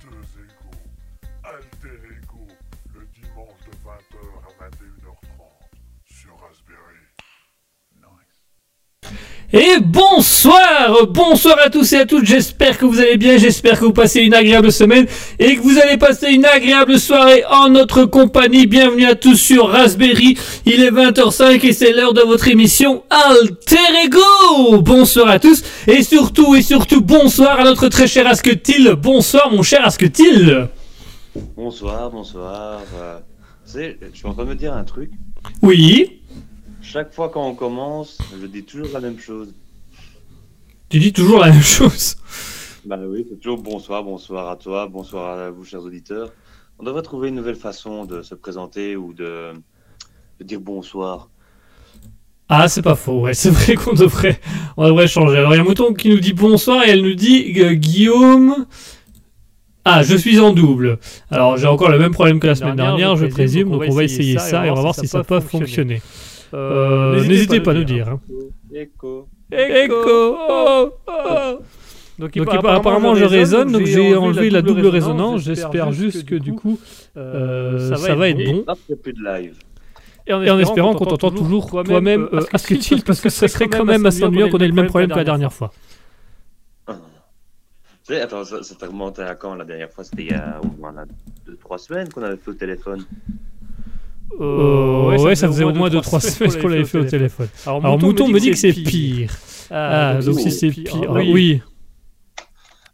deux égaux. Alter Ego, le dimanche de 20h à 21h30 sur Raspberry. Et bonsoir Bonsoir à tous et à toutes, j'espère que vous allez bien, j'espère que vous passez une agréable semaine et que vous allez passer une agréable soirée en notre compagnie. Bienvenue à tous sur Raspberry, il est 20h05 et c'est l'heure de votre émission Alter Ego Bonsoir à tous et surtout et surtout bonsoir à notre très cher Asketil. Bonsoir mon cher Asketil Bonsoir, bonsoir. Euh, tu sais, je suis en train de me dire un truc. Oui Chaque fois quand on commence, je dis toujours la même chose. Tu dis toujours la même chose. Bah oui, c'est toujours bonsoir, bonsoir à toi, bonsoir à vous, chers auditeurs. On devrait trouver une nouvelle façon de se présenter ou de, de dire bonsoir. Ah, c'est pas faux, ouais, c'est vrai qu'on devrait, on devrait changer. Alors, il y a Mouton qui nous dit bonsoir et elle nous dit euh, Guillaume. Ah, je suis en double. Alors, j'ai encore le même problème que la semaine dernière, je présume, donc on va essayer ça et on va voir si ça peut fonctionner. Euh, N'hésitez pas à nous dire. hein. Écho. Echo oh, oh. Donc, il- apparemment, je résonne, donc j'ai enlevé la double résonance. J'espère juste que du coup, euh, ça va être bon. Plus de live. Et en espérant qu'on t'entend toujours toi-même, euh, Asketil, parce que ça serait quand même assez ennuyeux qu'on ait le même problème que la dernière fois. Attends, ça, ça t'a remonté à quand la dernière fois? C'était il y a au moins 2-3 semaines qu'on avait fait au téléphone. Euh, ouais, ça faisait au moins 2-3 semaines qu'on l'avait fait au téléphone. Alors, Mouton me dit que c'est pire. Ah, donc si c'est pire. Ah, oui. Oui,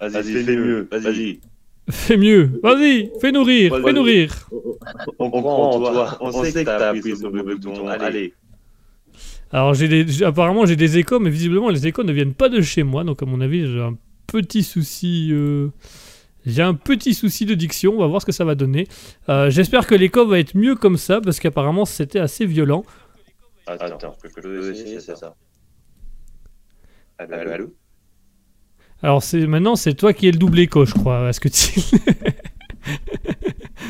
Vas-y, fais mieux, vas-y. fais mieux. Vas-y, fais-nous rire, fais-nous rire. On croit en toi, on sait que t'as appuyé sur le bouton. Allez. Alors, des, apparemment, j'ai des échos, mais visiblement, les échos ne viennent pas de chez moi. Donc, à mon avis, j'ai un petit souci. euh, J'ai un petit souci de diction. On va voir ce que ça va donner. Euh, J'espère que l'écho va être mieux comme ça, parce qu'apparemment, c'était assez violent. Attends, je peux essayer, c'est ça. Allô, allô, allô Alors, c'est maintenant, c'est toi qui es le double écho, je crois. Est-ce que tu.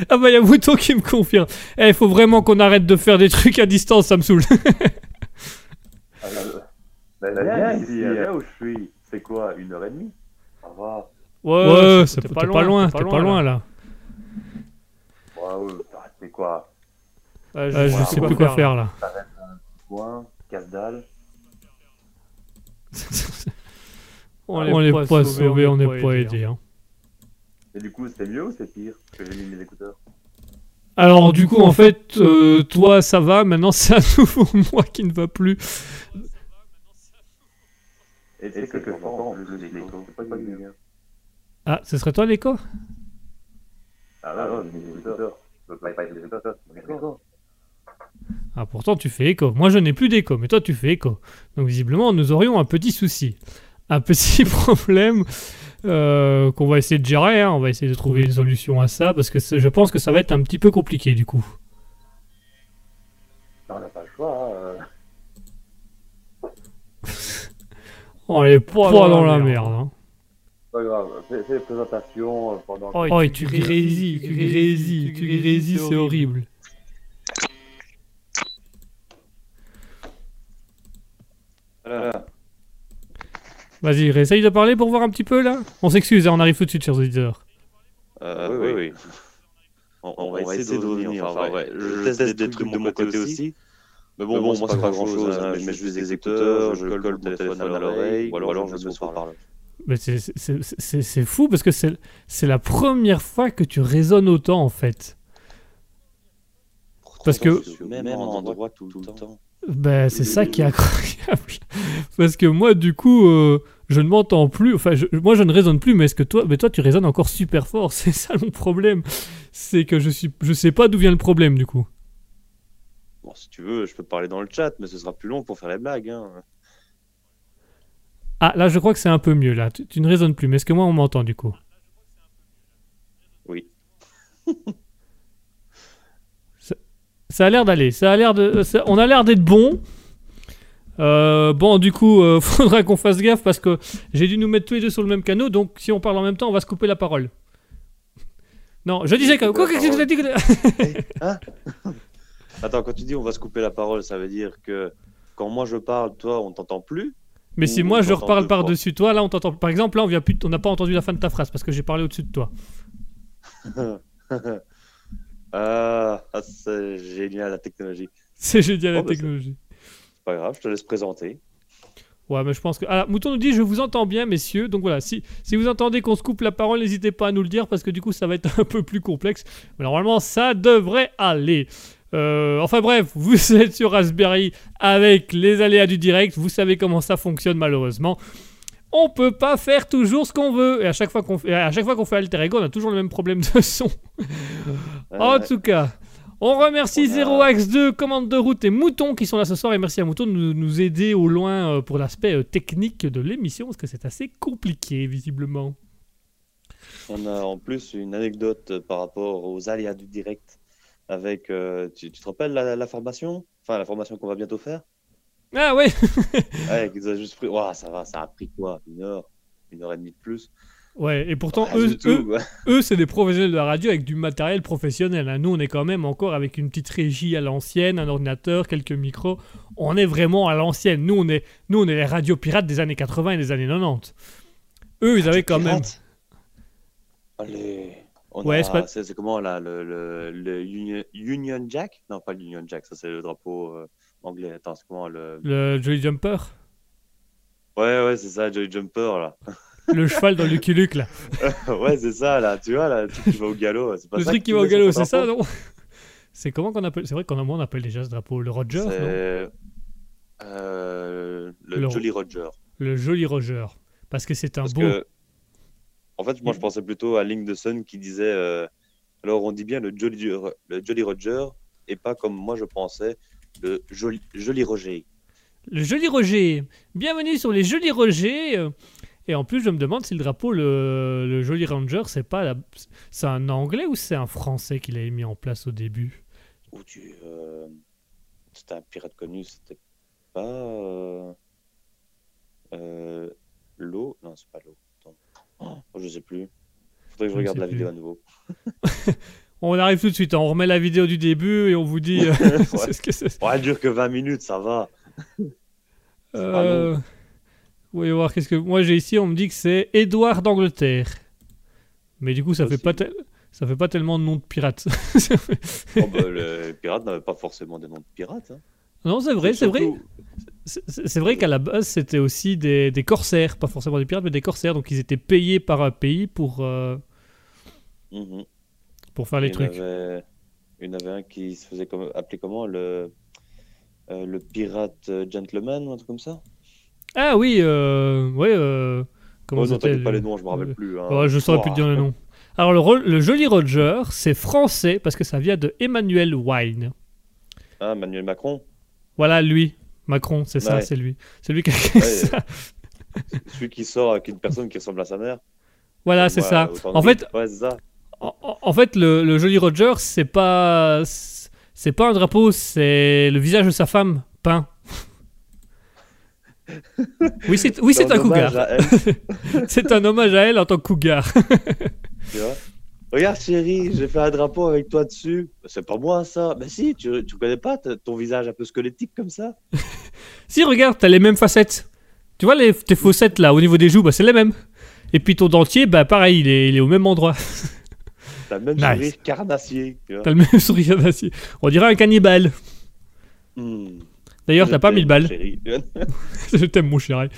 ah bah, il y a Mouton qui me confirme. Eh, il faut vraiment qu'on arrête de faire des trucs à distance, ça me saoule. Ben, ici, là où je suis. C'est quoi, une heure et demie Ça va. Ouais, ça- t'es pas, loin, t'es pas loin là. Ouais, ouais, bah, c'est quoi? Euh, je sais plus quoi faire là. Point, casse-dalle. on n'est pas sauvés, on n'est pas aidés. hein. Et du coup, c'est mieux ou c'est pire que j'ai mis mes écouteurs? Alors, du coup, en fait, euh, toi ça va, maintenant c'est à nouveau moi qui ne va plus. Et c'est que plus de l'écho. C'est pas mieux. Ah, ce serait toi l'écho Ah. Ah, pourtant tu fais écho. Moi je n'ai plus d'écho, mais toi tu fais écho. Donc visiblement nous aurions un petit souci. Un petit problème euh, qu'on va essayer de gérer. hein. On va essayer de trouver une solution à ça parce que c'est- je pense que ça va être un petit peu compliqué du coup. On n'a pas le choix. hein. On est pas, dans, la merde. hein. Pas grave. Fais fais les présentations euh, pendant. Oh, et tu grésilles, tu grésilles, tu grésilles, c'est horrible. Voilà. Vas-y, réessaye de parler pour voir un petit peu là. On s'excuse, hein, on arrive tout de suite, chers auditeurs. Euh, oui, oui. On, on va, essayer de revenir. Enfin, ouais. Je teste des trucs de mon côté aussi. Mais bon, moi, c'est pas grand chose. hein. Je mets juste des écouteurs, je colle mon téléphone à l'oreille, ou alors je me mets par là. Mais c'est- c'est- c'est c'est- c'est fou parce que c'est c'est la première fois que tu résonnes autant en fait. Parce que- même endroit tout le temps. Ben, c'est ça qui est incroyable. Parce que moi, du coup, euh, je ne m'entends plus. Enfin, je- moi, je ne résonne plus, mais est-ce que toi, mais toi, tu résonnes encore super fort? C'est ça mon problème. C'est que je suis, je sais pas d'où vient le problème, du coup. Bon, si tu veux, je peux parler dans le chat, mais ce sera plus long pour faire les blagues. Hein. Ah, là, je crois que c'est un peu mieux. Là, tu, tu ne résonnes plus. Mais est-ce que moi, on m'entend du coup? Oui. ça, ça a l'air d'aller. Ça a l'air de. ça- on a l'air d'être bon. Euh, bon, du coup, euh, faudra qu'on fasse gaffe parce que j'ai dû nous mettre tous les deux sur le même canot. Donc, si on parle en même temps, on va se couper la parole. Non, je disais que. Quoi, qu'est-ce que tu as dit que- Hein Attends, quand tu dis on va se couper la parole, ça veut dire que quand moi je parle, toi, on t'entend plus Mais si moi je reparle par-dessus toi, là on t'entend. Par exemple, là on vient plus, on n'a pas entendu la fin de ta phrase parce que j'ai parlé au-dessus de toi. ah, c'est génial la technologie. C'est génial la Oh, bah, c'est- technologie. C'est pas grave, je te laisse présenter. Ouais, mais je pense que. Ah, Mouton nous dit Je vous entends bien, messieurs. Donc voilà, si, si vous entendez qu'on se coupe la parole, n'hésitez pas à nous le dire parce que du coup, ça va être un peu plus complexe. Mais normalement, ça devrait aller. Euh, enfin bref, vous êtes sur Raspberry avec les aléas du direct. Vous savez comment ça fonctionne, malheureusement. On peut pas faire toujours ce qu'on veut. Et à chaque fois qu'on fait, à chaque fois qu'on fait Alter Ego, on a toujours le même problème de son. En tout cas, on remercie Zero Axe 2, Commande de route et Mouton qui sont là ce soir. Et merci à Mouton de nous, nous aider au loin euh, pour l'aspect euh, technique de l'émission parce que c'est assez compliqué, visiblement. On a en plus une anecdote par rapport aux aléas du direct. Avec, euh, tu, tu te rappelles la, la formation? Enfin, la formation qu'on va bientôt faire? Ah ouais Ouais, qu'ils ont juste pris. Ouah, ça va, ça a pris quoi? Une heure Une heure et demie de plus Ouais, et pourtant, eux, tout, eux, eux, c'est des professionnels de la radio avec du matériel professionnel. hein. Nous, on est quand même encore avec une petite régie à l'ancienne, un ordinateur, quelques micros. On est vraiment à l'ancienne. Nous, on est, nous, on est les radios pirates des années 80 et des années 90. Eux, ils avaient quand même. Allez. On Ouais, a- c'est comment là le, le, le Union, Union Jack? Non, pas l'Union Jack, ça c'est le drapeau euh, anglais. Attends, c'est comment le. Le Jolly Jumper, Ouais, ouais, c'est ça, Joy Jumper là. le cheval dans Lucky Luke, là. ouais, c'est ça là, tu vois là, le truc qui va au galop. c'est pas Le ça truc qui va au galop, c'est ça, non? C'est comment qu'on appelle C'est vrai qu'en amont, on appelle déjà ce drapeau le Roger, C'est euh, le, Le- Jolly Roger. Le Jolly Roger. Parce que c'est un Parce beau. que, en fait, moi je pensais plutôt à Link de Sun qui disait euh, alors on dit bien le Jolly, le Jolly Roger et pas comme moi je pensais le Jolly, Jolly Roger. Le Joli Roger. Bienvenue sur les Jolis Rogers. Euh, Et en plus, je me demande si le drapeau, le, le Jolly Ranger, c'est pas la- c'est un anglais ou c'est un français qu'il avait mis en place au début? Ou tu. euh, c'était un pirate connu, c'était pas. Euh, euh, l'eau Non, c'est pas l'eau. Oh, je sais plus. Faudrait que je regarde la plus. vidéo à nouveau. On arrive tout de suite, hein. on remet la vidéo du début et on vous dit euh, c'est ce que c'est. Ouais, elle dure que 20 minutes, ça va. Euh, voyons voir qu'est-ce que moi j'ai ici. On me dit que c'est Édouard d'Angleterre. Mais du coup, ça fait Aussi. pas tel- ça fait pas tellement de nom de pirate. Oh, bah, les pirates n'avaient pas forcément des noms de pirates. hein. Non, c'est vrai, c'est vrai. C'est vrai qu'à la base, c'était aussi des, des corsaires, pas forcément des pirates, mais des corsaires. Donc ils étaient payés par un pays pour, euh, Mhm. pour faire les Il trucs. avait- Il y en avait un qui se faisait comme... appeler comment le... euh, le pirate gentleman ou un truc comme ça Ah oui, euh, ouais. euh, comment Oh non, pas les noms, je me rappelle plus. hein. Ouais, je saurais plus te dire le nom. Alors le, le joli Roger, c'est français parce que ça vient de Emmanuel Wine. Ah, Manuel Macron Voilà lui, Macron, c'est ça, Ouais. c'est lui. C'est lui qui a créé Ouais. ça. Celui qui sort avec une personne qui ressemble à sa mère Voilà, c'est ça. En fait, Ouais, c'est ça. En, fait, le, le joli Roger, c'est pas, c'est pas un drapeau, c'est le visage de sa femme peint. Oui, c'est, oui, un cougar. C'est un hommage à elle en tant que cougar. tu vois? Regarde chérie, j'ai fait un drapeau avec toi dessus. C'est pas moi ça. Mais si, tu, tu connais pas ton visage un peu squelettique comme ça? Si, regarde, t'as les mêmes facettes. Tu vois les, tes fossettes là, au niveau des joues, bah, c'est les mêmes. Et puis ton dentier, bah pareil, il est, il est au même endroit. T'as le même Nice. sourire carnassier. T'as le même sourire d'acier. On dirait un cannibale. Hmm. D'ailleurs, t'as pas t'aime, mis de balle. chérie. Je t'aime, mon chéri.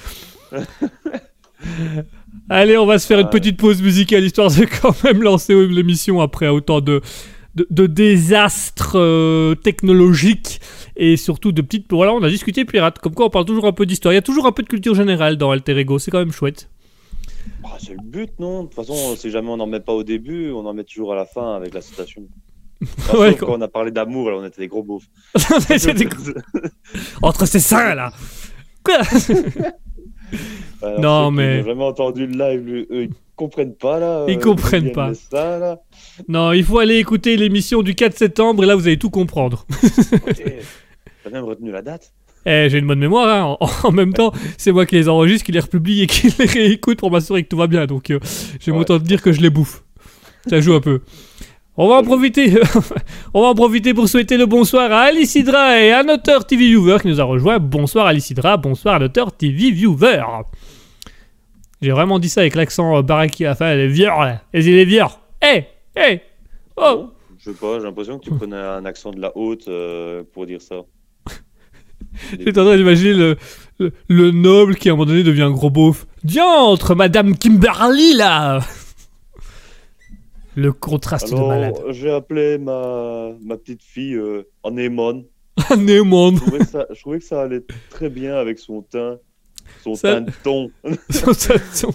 Allez, on va se faire une Ouais. petite pause musicale histoire de quand même lancer l'émission après autant de, de, de désastres euh, technologiques et surtout de petites. Voilà, on a discuté pirates. Comme quoi, on parle toujours un peu d'histoire. Il y a toujours un peu de culture générale dans Alter Ego. C'est quand même chouette. Ah, c'est le but, non? De toute façon, si jamais on n'en met pas au début, on en met toujours à la fin avec la citation. Ouais, quand- on a parlé d'amour, on était des gros beaufs. Entre ces seins là. Quoi? Alors, Non, mais- n'ont jamais entendu le live, eux, ils comprennent pas, là. Ils euh, comprennent pas. de Ça, là. Non, il faut aller écouter l'émission du 4 septembre et là vous allez tout comprendre. Ok. T'as même retenu la date Eh, j'ai une bonne mémoire, hein. en, en même temps, c'est moi qui les enregistre, qui les republie et qui les réécoute pour m'assurer que tout va bien, donc euh, je vais Ouais. m'autant te dire que je les bouffe. Ça joue un peu. On va en profiter, on va en profiter pour souhaiter le bonsoir à Alicidra et à notre TV Viewer qui nous a rejoint. Bonsoir Alicidra, bonsoir à notre TV Viewer. J'ai vraiment dit ça avec l'accent euh, baraki à la fin, les vieux les vieux. Hé, hé, oh. Je sais pas, j'ai l'impression que tu prenais un accent de la haute euh, pour dire ça. J'étais en train d'imaginer le, le, le noble qui à un moment donné devient un gros beauf. Diantre, Madame Kimberly là Le contraste de malade. Alors, j'ai appelé ma, ma petite fille euh, Anémone. Anémone. Je trouvais, que ça, je trouvais que ça allait très bien avec son teint, son Ça- teint de ton. Sensation.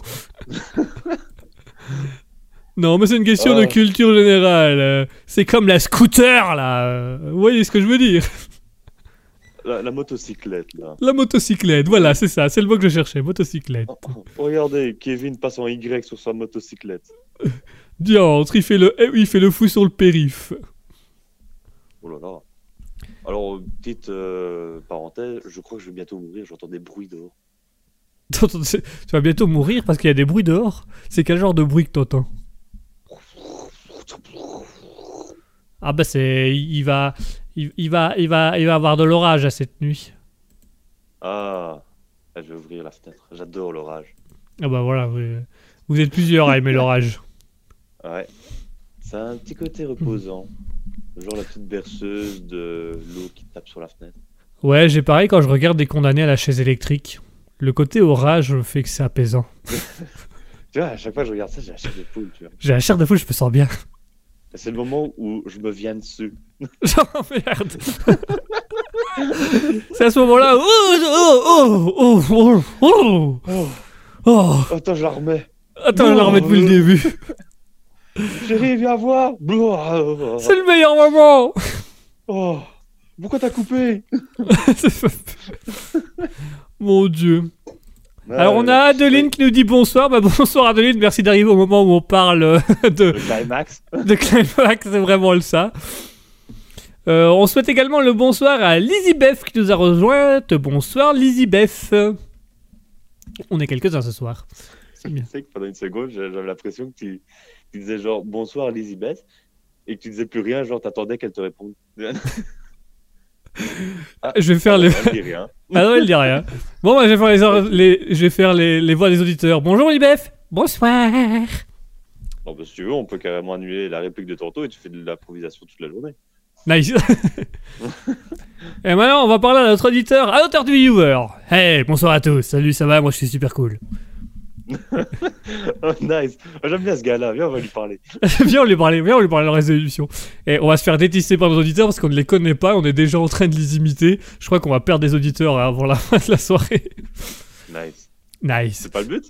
non, mais c'est une question de Ah. culture générale. euh, C'est comme la scooter, là. euh, Vous voyez ce que je veux dire? La, la motocyclette, là. La motocyclette, voilà, c'est ça. C'est le mot que je cherchais, motocyclette. Oh, oh, Regardez, Kevin passe en Y sur sa motocyclette. Diantre, il fait le, eh il fait le fou sur le périph. Oh là là. Alors, petite euh, parenthèse, je crois que je vais bientôt mourir, j'entends des bruits dehors. Tu vas bientôt mourir parce qu'il y a des bruits dehors? C'est quel genre de bruit que t'entends? Ah bah c'est, il va, il, il va, il va, il va avoir de l'orage à cette nuit. Ah, Ah, je vais ouvrir la fenêtre, j'adore l'orage. Ah bah voilà, vous, vous êtes plusieurs à aimer l'orage. Ouais. Ça a un petit côté reposant. Genre la petite berceuse de l'eau qui tape sur la fenêtre. Ouais, j'ai pareil quand je regarde des condamnés à la chaise électrique. Le côté orage fait que c'est apaisant. Tu vois, à chaque fois que je regarde ça, j'ai la chair de poule, tu vois. J'ai la chair de fou, je me sens bien. C'est le moment où je me viens dessus. Oh merde C'est à ce moment-là. Oh, oh, oh, oh, oh, oh. Oh. Attends, je la remets. Attends, je la remets depuis le début. Chérie, viens voir. C'est le meilleur moment Oh, pourquoi t'as coupé Mon dieu. Alors on a Adeline qui nous dit bonsoir. Bah bonsoir Adeline, merci d'arriver au moment où on parle euh, de, Le climax. de Climax, c'est vraiment le ça. Euh, on souhaite également le bonsoir à Lizzie Beth qui nous a rejointe. Bonsoir Lizzie Beth. On est quelques-uns ce soir. C'est bien. Tu sais que pendant une seconde, j'avais l'impression que tu, tu disais genre bonsoir Elizabeth et que tu disais plus rien, genre t'attendais qu'elle te réponde. Ah, Je vais faire les... elle dit rien. Ah non, elle dit rien. Bon, bah, je vais faire les, or- les- je vais faire les, les voix des auditeurs. Bonjour Libef. Bonsoir. Bon, bah, si tu veux, on peut carrément annuler la réplique de tantôt et tu fais de l'improvisation toute la journée. Nice. Et maintenant, on va parler à notre auditeur, à notre viewer. Hey, bonsoir à tous. Salut, ça va? Moi, je suis super cool. Oh, nice. Oh, J'aime bien ce gars-là. Viens, on va lui parler. viens, on lui parler, viens, on lui parler de la résolution. Et on va se faire détisser par nos auditeurs parce qu'on ne les connaît pas. On est déjà en train de les imiter. Je crois qu'on va perdre des auditeurs avant la fin de la soirée. Nice. Nice. C'est pas le but?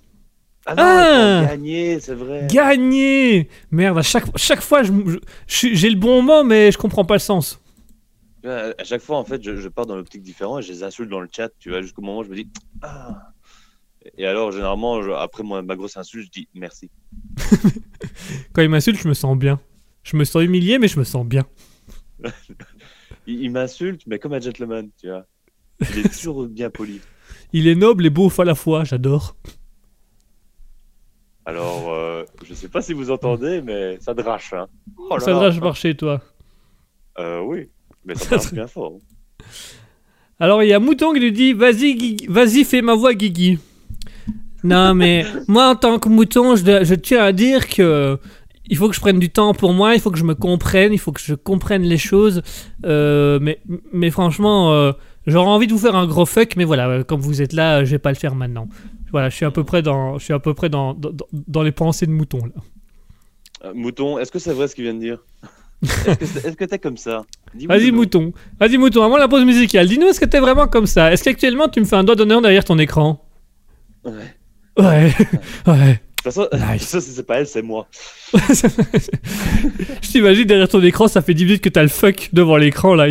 Ah Ah non, gagner, c'est vrai. Gagné Merde, à chaque, chaque fois, je- je j'ai le bon mot, mais je comprends pas le sens. À chaque fois, en fait, je, je pars dans l'optique différente et je les insulte dans le chat, tu vois, jusqu'au moment où je me dis Ah Et alors, généralement, je- après moi, ma grosse insulte, je dis merci. Quand il m'insulte, je me sens bien. Je me sens humilié, mais je me sens bien. Il, il m'insulte, mais comme un gentleman, tu vois. Il est toujours bien poli. Il est noble et beau à la fois, j'adore. Alors, euh, je sais pas si vous entendez, mais ça drache, hein. Oh Ça drache par chez toi. Euh, oui, mais ça Ça drache bien fort. Alors il y a Mouton qui lui dit Vas-y, vas-y, fais ma voix, Guigui. Non, mais moi en tant que Mouton, je, tiens à dire que il faut que je prenne du temps pour moi, il faut que je me comprenne, il faut que je comprenne les choses. Euh, mais, mais franchement, euh, j'aurais envie de vous faire un gros fuck, mais voilà, euh, comme vous êtes là, je vais pas le faire maintenant. Voilà, je suis à peu près dans, je suis à peu près dans, dans, dans les pensées de Mouton là. Euh, Mouton, est-ce que c'est vrai ce qu'il vient de dire? Est-ce que t'es comme ça? Vas-y. Mouton, vas-y Mouton, avant la pause musicale, dis-nous est-ce que t'es vraiment comme ça? Est-ce qu'actuellement tu me fais un doigt d'honneur derrière ton écran? Ouais. Ouais, ouais. De toute façon, Nice. ça, c'est pas elle, c'est moi. Je t'imagine derrière ton écran, ça fait 10 minutes que t'as le fuck devant l'écran là.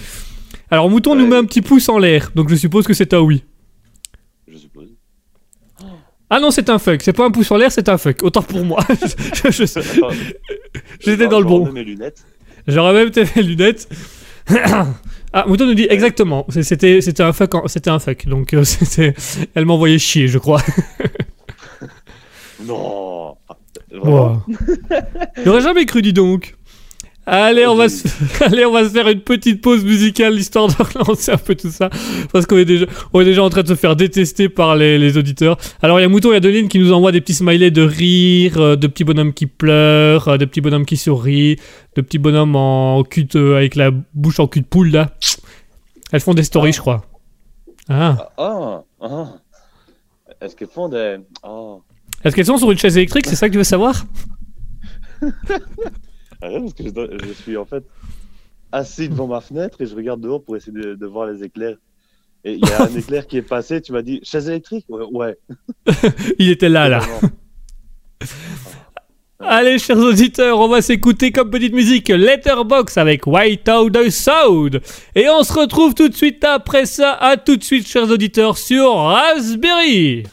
Alors Mouton nous met un petit pouce en l'air, donc je suppose que c'est un oui. Je suppose. Ah non, c'est un fuck, c'est pas un pouce en l'air, c'est un fuck. Autant pour moi. J'étais je dans le bon. J'aurais même les lunettes. Ah, Mouton nous dit exactement. C'était, c'était un fuck, en- c'était un fuck. Donc euh, c'était, elle m'envoyait chier, je crois. Non. Wow. J'aurais jamais cru, dis donc. Allez, on va se... Allez, on va se faire une petite pause musicale, histoire de relancer un peu tout ça. Parce qu'on est déjà, on est déjà en train de se faire détester par les, les auditeurs. Alors, il y a Mouton et Adeline qui nous envoient des petits smileys de rire, euh, de petits bonhommes qui pleurent, euh, de petits bonhommes qui sourient, de petits bonhommes en cul de- avec la bouche en cul de poule, là. Elles font des stories, je crois. Ah. Ah, ah, ah. Est-ce qu'elles font des. Ah, Est-ce qu'elles sont sur une chaise électrique C'est ça que tu veux savoir? Arrête, parce que je, suis en fait assis devant ma fenêtre et je regarde dehors pour essayer de, de voir les éclairs. Et il y a un éclair qui est passé, tu m'as dit chaise électrique? Ouais, ouais. Il était là, là. Allez, chers auditeurs, on va s'écouter comme petite musique Letterbox avec White Out the Sound. Et on se retrouve tout de suite après ça. À tout de suite, chers auditeurs, sur Raspberry.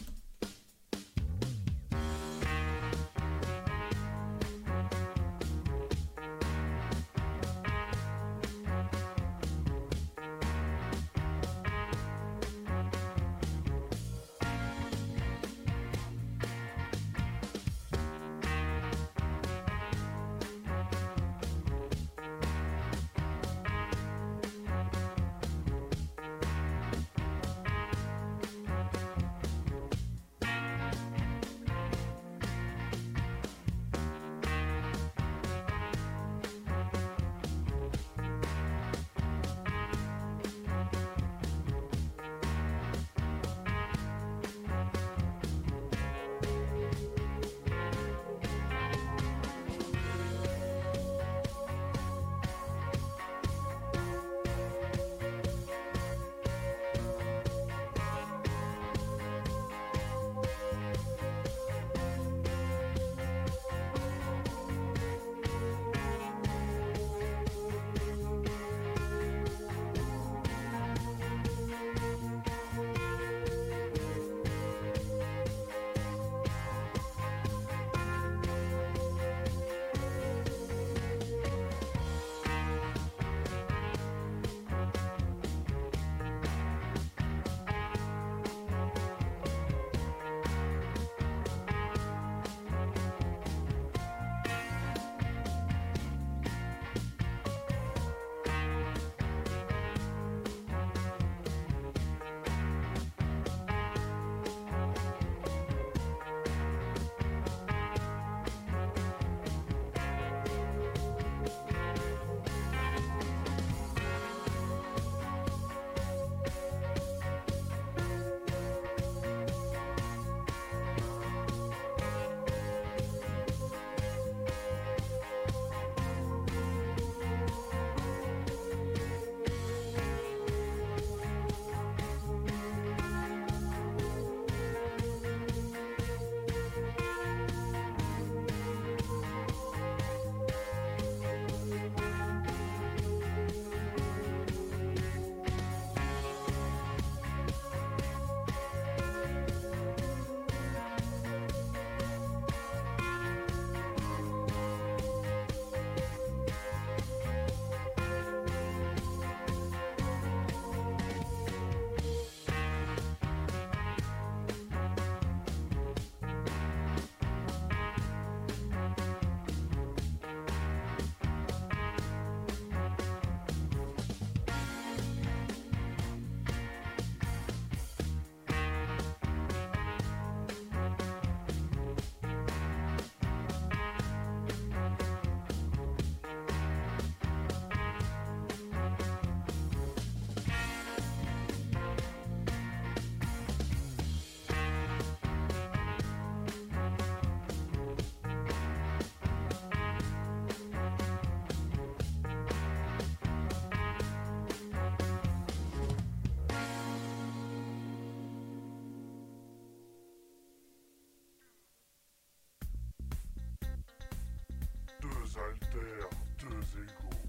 Deux égaux.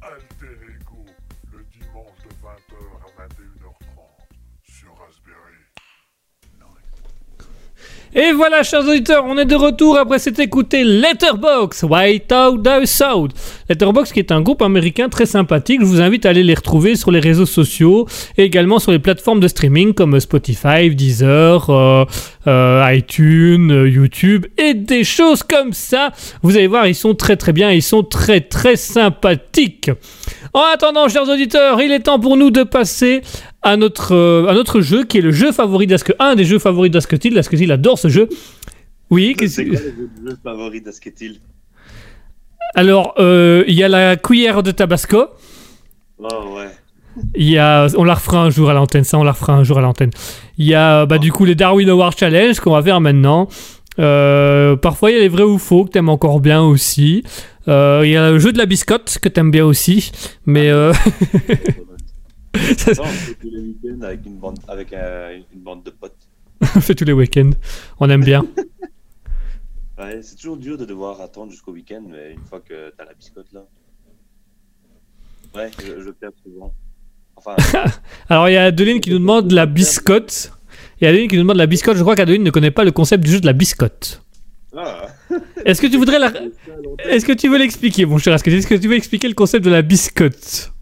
Alter Ego, le dimanche de 20h à 21h30 sur Raspberry. Et voilà, chers auditeurs, on est de retour après s'être écouté Letterbox, White Out South. Letterbox qui est un groupe américain très sympathique. Je vous invite à aller les retrouver sur les réseaux sociaux et également sur les plateformes de streaming comme Spotify, Deezer, euh, euh, iTunes, euh, YouTube et des choses comme ça. Vous allez voir, ils sont très très bien, ils sont très très sympathiques. En attendant, chers auditeurs, il est temps pour nous de passer à notre, euh, à notre jeu qui est le jeu favori d'Ask, un des jeux favoris d'Asketil. Asketil adore ce jeu? Oui, qu'est-ce C'est que- quoi le jeu favori d'Asketil alors euh, il y a la cuillère de Tabasco. Oh ouais. Il y a, on la refera un jour à l'antenne, ça on la refera un jour à l'antenne. Il y a bah, du coup les Darwin Award Challenge qu'on va faire maintenant. Euh, parfois il y a les vrais ou faux que t'aimes encore bien aussi. Euh, il y a le jeu de la biscotte que t'aimes bien aussi. Mais euh, Ça, on fait tous les week-ends avec une bande, avec euh, une bande de potes. on fait tous les week-ends. On aime bien. Ouais, c'est toujours dur de devoir attendre jusqu'au week-end, mais une fois que t'as la biscotte là. Ouais, je, je perds souvent. Enfin, Alors il y a Adeline qui nous demande la biscotte. Il y a Adeline qui nous demande la biscotte. Je crois qu'Adeline ne connaît pas le concept du jeu de la biscotte. ah, Est-ce que tu voudrais la... Est-ce que tu veux l'expliquer, mon cher Est-ce que tu veux expliquer le concept de la biscotte?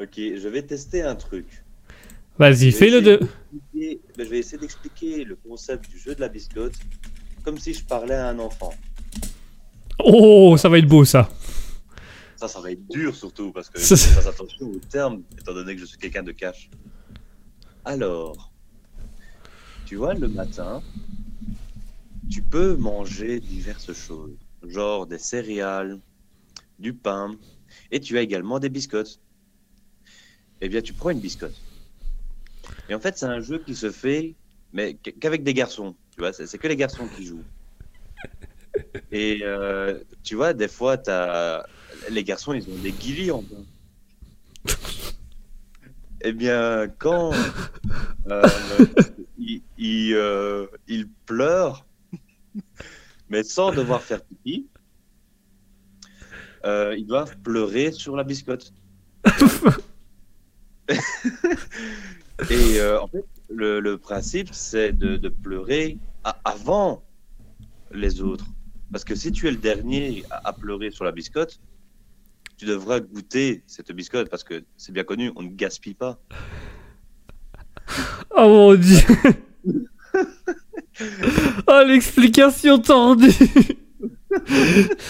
Ok, je vais tester un truc. Vas-y, fais-le de... Ben, je vais essayer d'expliquer le concept du jeu de la biscotte comme si je parlais à un enfant. Oh, ça va être beau ça. Ça, ça va être dur surtout parce que Ça, je fasse attention aux termes étant donné que je suis quelqu'un de cash. Alors, tu vois, le matin, tu peux manger diverses choses, genre des céréales, du pain, et tu as également des biscottes. Eh bien, tu prends une biscotte. Et en fait, c'est un jeu qui se fait, mais qu- qu'avec des garçons. Tu vois, c'est que les garçons qui jouent. Et euh, tu vois, des fois, t'as les garçons, ils ont des guillis en bas. Eh bien, quand euh, euh, ils pleurent, mais sans devoir faire pipi, euh, ils doivent pleurer sur la biscotte. Et en fait, le, le principe, c'est de, de pleurer avant les autres. Parce que si tu es le dernier à, à pleurer sur la biscotte, tu devras goûter cette biscotte parce que c'est bien connu, on ne gaspille pas. Oh mon dieu. oh, l'explication tordue.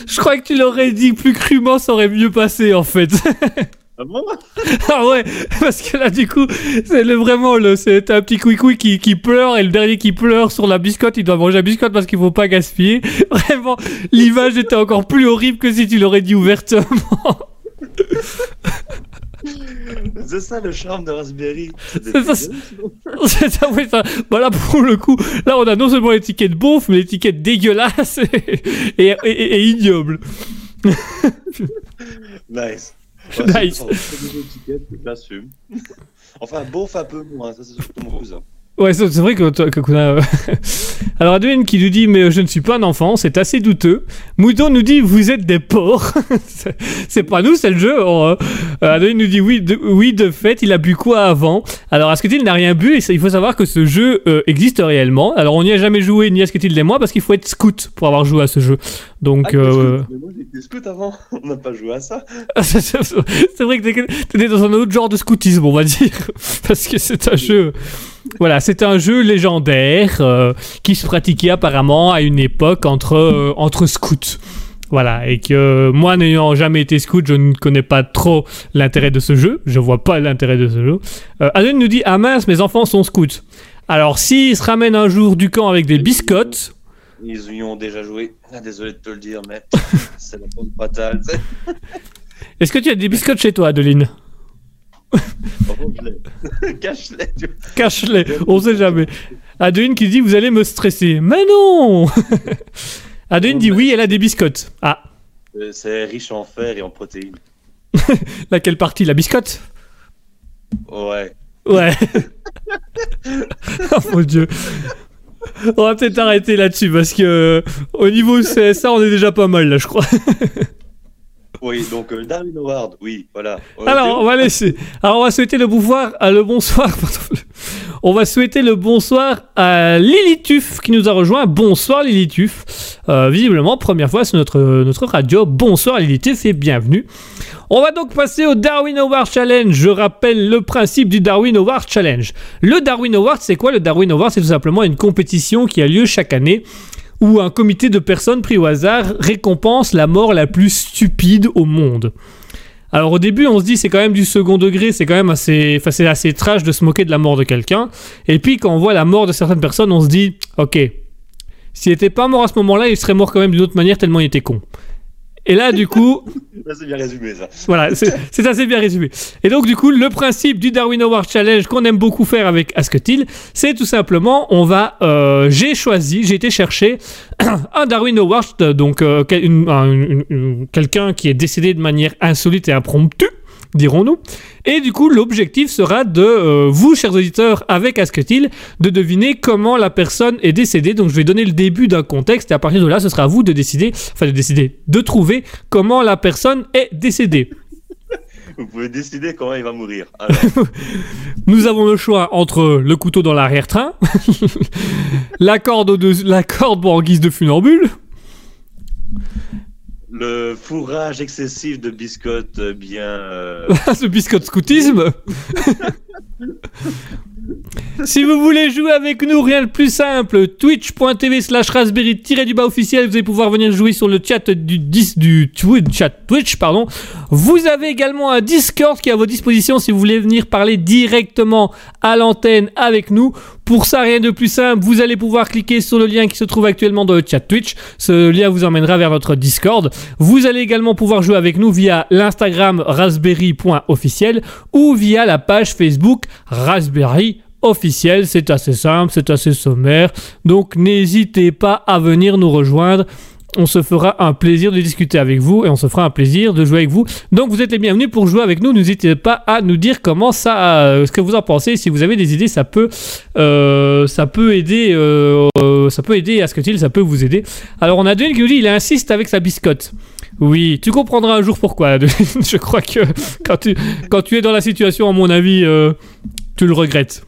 Je crois que tu l'aurais dit plus crûment, ça aurait mieux passé en fait. Ah bon ah ouais, parce que là du coup, c'est le, vraiment le, c'est un petit couicoui qui, qui pleure et le dernier qui pleure sur la biscotte, il doit manger la biscotte parce qu'il faut pas gaspiller. Vraiment, l'image était encore plus horrible que si tu l'aurais dit ouvertement. C'est ça le charme de Raspberry. C'est ça, C'est ça, oui, ça. Bah là, pour le coup, là, on a non seulement l'étiquette beauf, mais l'étiquette dégueulasse et, et, et- et ignoble. Nice. Nice. J'assume. Enfin, beauf un peu moins, ça c'est surtout mon cousin. Ouais, c'est vrai que, qu'on a. euh, Alors, Adwin qui nous dit Mais euh, je ne suis pas un enfant, c'est assez douteux. Moudon nous dit Vous êtes des porcs. C'est- pas nous, c'est le jeu. Oh, euh, Adwin nous dit oui de, oui, de fait, il a bu quoi avant? Alors, Asketil n'a rien bu? Et il faut savoir que ce jeu euh, existe réellement. Alors, on n'y a jamais joué, ni Asketil ni moi, parce qu'il faut être scout pour avoir joué à ce jeu. Donc. Ah, euh. Mais moi j'étais scout avant, on n'a pas joué à ça. c'est vrai que t'étais dans un autre genre de scoutisme, on va dire, parce que c'est un jeu. Voilà, c'est un jeu légendaire euh, qui se pratiquait apparemment à une époque entre euh, entre scouts. Voilà, et que euh, moi n'ayant jamais été scout, je ne connais pas trop l'intérêt de ce jeu. Je vois pas l'intérêt de ce jeu. Euh, Adeline nous dit ah mince, mes enfants sont scouts. Alors s'ils se ramènent un jour du camp avec des biscottes, Ils y ont déjà joué. Ah, désolé de te le dire, mais c'est la tu sais. est-ce que tu as des biscottes chez toi, Adeline Par contre, je l'ai. Cache-les. Cache-les, on sait jamais. Adeline qui dit vous allez me stresser. Mais non Adeline dit oui, elle a des biscottes. Ah, Euh, C'est riche en fer et en protéines. laquelle partie La biscotte? Ouais. Ouais. oh mon dieu. On va peut-être arrêter là-dessus parce que euh, au niveau CSA, on est déjà pas mal là, je crois. Oui, donc euh, le Darwin Award, oui, voilà. Euh, Alors, on va laisser. Alors, on va souhaiter le pouvoir, à le bonsoir. pardon. On va souhaiter le bonsoir à qui nous a rejoint. Bonsoir Lily Tuff. Euh, visiblement, première fois sur notre, notre radio. Bonsoir Lily Tuff et bienvenue. On va donc passer au Darwin Award Challenge. Je rappelle le principe du Darwin Award Challenge. Le Darwin Award, c'est quoi Le Darwin Award, c'est tout simplement une compétition qui a lieu chaque année où un comité de personnes pris au hasard récompense la mort la plus stupide au monde. Alors au début, on se dit c'est quand même du second degré, c'est quand même assez, enfin, c'est assez trash de se moquer de la mort de quelqu'un. Et puis quand on voit la mort de certaines personnes, on se dit ok, s'il était pas mort à ce moment-là, il serait mort quand même d'une autre manière tellement il était con. Et là, du coup, c'est bien résumé ça. voilà, c'est assez bien résumé. Et donc, du coup, le principe du Darwin Award Challenge qu'on aime beaucoup faire avec Asketil, c'est tout simplement, on va, euh, j'ai choisi, j'ai été chercher un Darwin Award, donc euh, une- une- quelqu'un qui est décédé de manière insolite et impromptue, dirons-nous. Et du coup, l'objectif sera de euh, vous, chers auditeurs, avec Asketil, de deviner comment la personne est décédée. Donc, je vais donner le début d'un contexte et à partir de là, ce sera à vous de décider, enfin de décider, de trouver comment la personne est décédée. Vous pouvez décider comment il va mourir. Alors, Nous avons le choix entre le couteau dans l'arrière-train, la corde, la corde en guise de funambule, le fourrage excessif de biscottes euh, bien. euh, ce biscotte scoutisme. si vous voulez jouer avec nous, rien de plus simple, twitch.tv slash raspberry du bas officiel, vous allez pouvoir venir jouer sur le chat du, dis- du twi- chat Twitch, pardon. Vous avez également un Discord qui est à vos dispositions si vous voulez venir parler directement à l'antenne avec nous. Pour ça, rien de plus simple, vous allez pouvoir cliquer sur le lien qui se trouve actuellement dans le chat Twitch. Ce lien vous emmènera vers notre Discord. Vous allez également pouvoir jouer avec nous via l'Instagram raspberry.officiel ou via la page Facebook Raspberry officiel. C'est assez simple, c'est assez sommaire. Donc n'hésitez pas à venir nous rejoindre. On se fera un plaisir de discuter avec vous et on se fera un plaisir de jouer avec vous. Donc vous êtes les bienvenus pour jouer avec nous. N'hésitez pas à nous dire comment ça, euh, ce que vous en pensez. Si vous avez des idées, ça peut, euh, ça peut aider, euh, ça peut aider à ce que ça peut vous aider. Alors on a Denis qui nous dit, il insiste avec sa biscotte. Oui, tu comprendras un jour pourquoi. Je crois que quand tu, quand tu es dans la situation, à mon avis, tu le regrettes.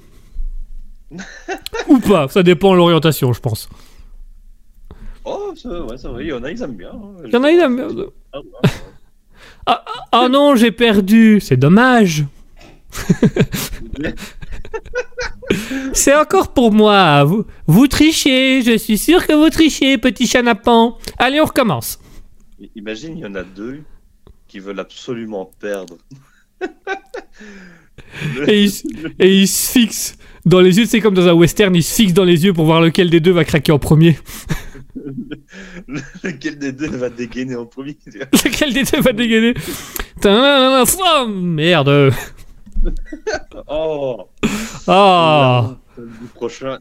Ou pas, ça dépend de l'orientation, je pense. Oh, ça, ouais, ça il y en a, ils aiment bien. hein. Il y en a, il aime- Ah, ouais. Ah non, j'ai perdu, c'est dommage. C'est encore pour moi. Vous, vous trichez, je suis sûr que vous trichez, petit chanapan. Allez, on recommence. Imagine, il y en a deux qui veulent absolument perdre. Et il, s- et il se fixe dans les yeux, c'est comme dans un western, il se fixe dans les yeux pour voir lequel des deux va craquer en premier. Lequel des deux va dégainer en premier lequel des deux va dégainer Merde. Oh Ah, Le prochain.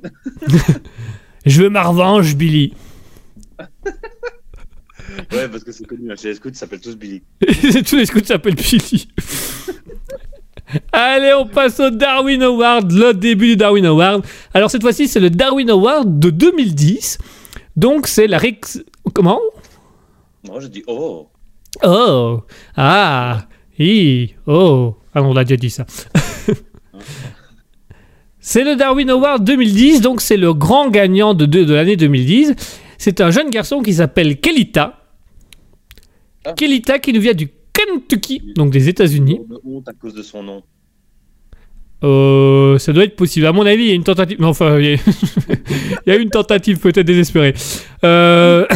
je veux ma revanche, Billy. Ouais, parce que c'est connu, hein, chez les scouts, ils s'appellent tous Billy. Tous les scouts s'appellent Billy. Allez, on passe au Darwin Award, le début du Darwin Award. Alors cette fois-ci, c'est le Darwin Award de 2010. Donc c'est la Rex... Comment? Non, j'ai dit oh Oh Ah Hi Oh Ah non, on l'a déjà dit ça. c'est le Darwin Award 2010, donc c'est le grand gagnant de, de, de l'année 2010. C'est un jeune garçon qui s'appelle Kelita. Ah. Kelita qui nous vient du Kentucky, donc des États-Unis. honte à cause de son nom. Euh, ça doit être possible. À mon avis, il y a une tentative. Non, enfin, il y a, il y a une tentative peut-être désespérée. Euh,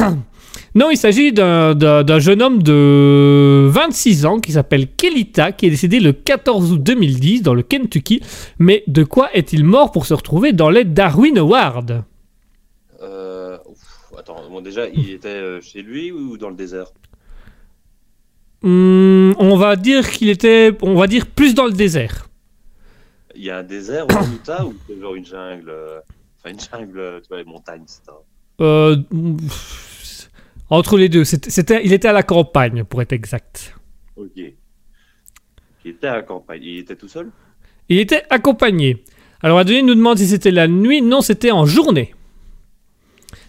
Non, il s'agit d'un- jeune homme de 26 ans qui s'appelle Kelita, qui est décédé le 14 août 2010 dans le Kentucky. Mais de quoi est-il mort pour se retrouver dans les Darwin Awards? Euh, ouf, attends, bon, déjà, il était chez lui ou dans le désert? Hmm, On va dire qu'il était, on va dire plus dans le désert. Il y a un désert au Utah ou c'est genre une jungle euh, Enfin, une jungle, tu vois, les montagnes, etc. Euh, entre les deux, C'était- c'était, il était à la campagne pour être exact. Ok. Il était à la campagne. Il était tout seul? Il était accompagné. Alors Adeline nous demande si c'était la nuit. Non, c'était en journée.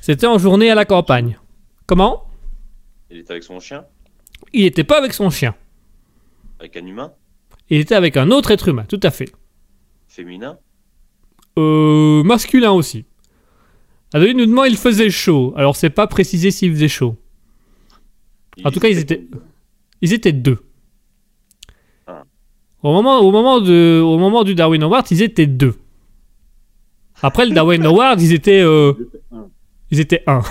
C'était en journée à la campagne. Comment? Il était avec son chien? Il n'était pas avec son chien. Avec un humain? Il était avec un autre être humain, tout à fait. Féminin Euh, masculin aussi. Adeline nous demande il faisait chaud. Alors c'est pas précisé s'il faisait chaud. En tout cas, ils étaient, ils étaient deux. Ah. Au moment, au, moment de, au moment du Darwin Award, ils étaient deux. Après le Darwin Award, ils étaient, euh, ils étaient un.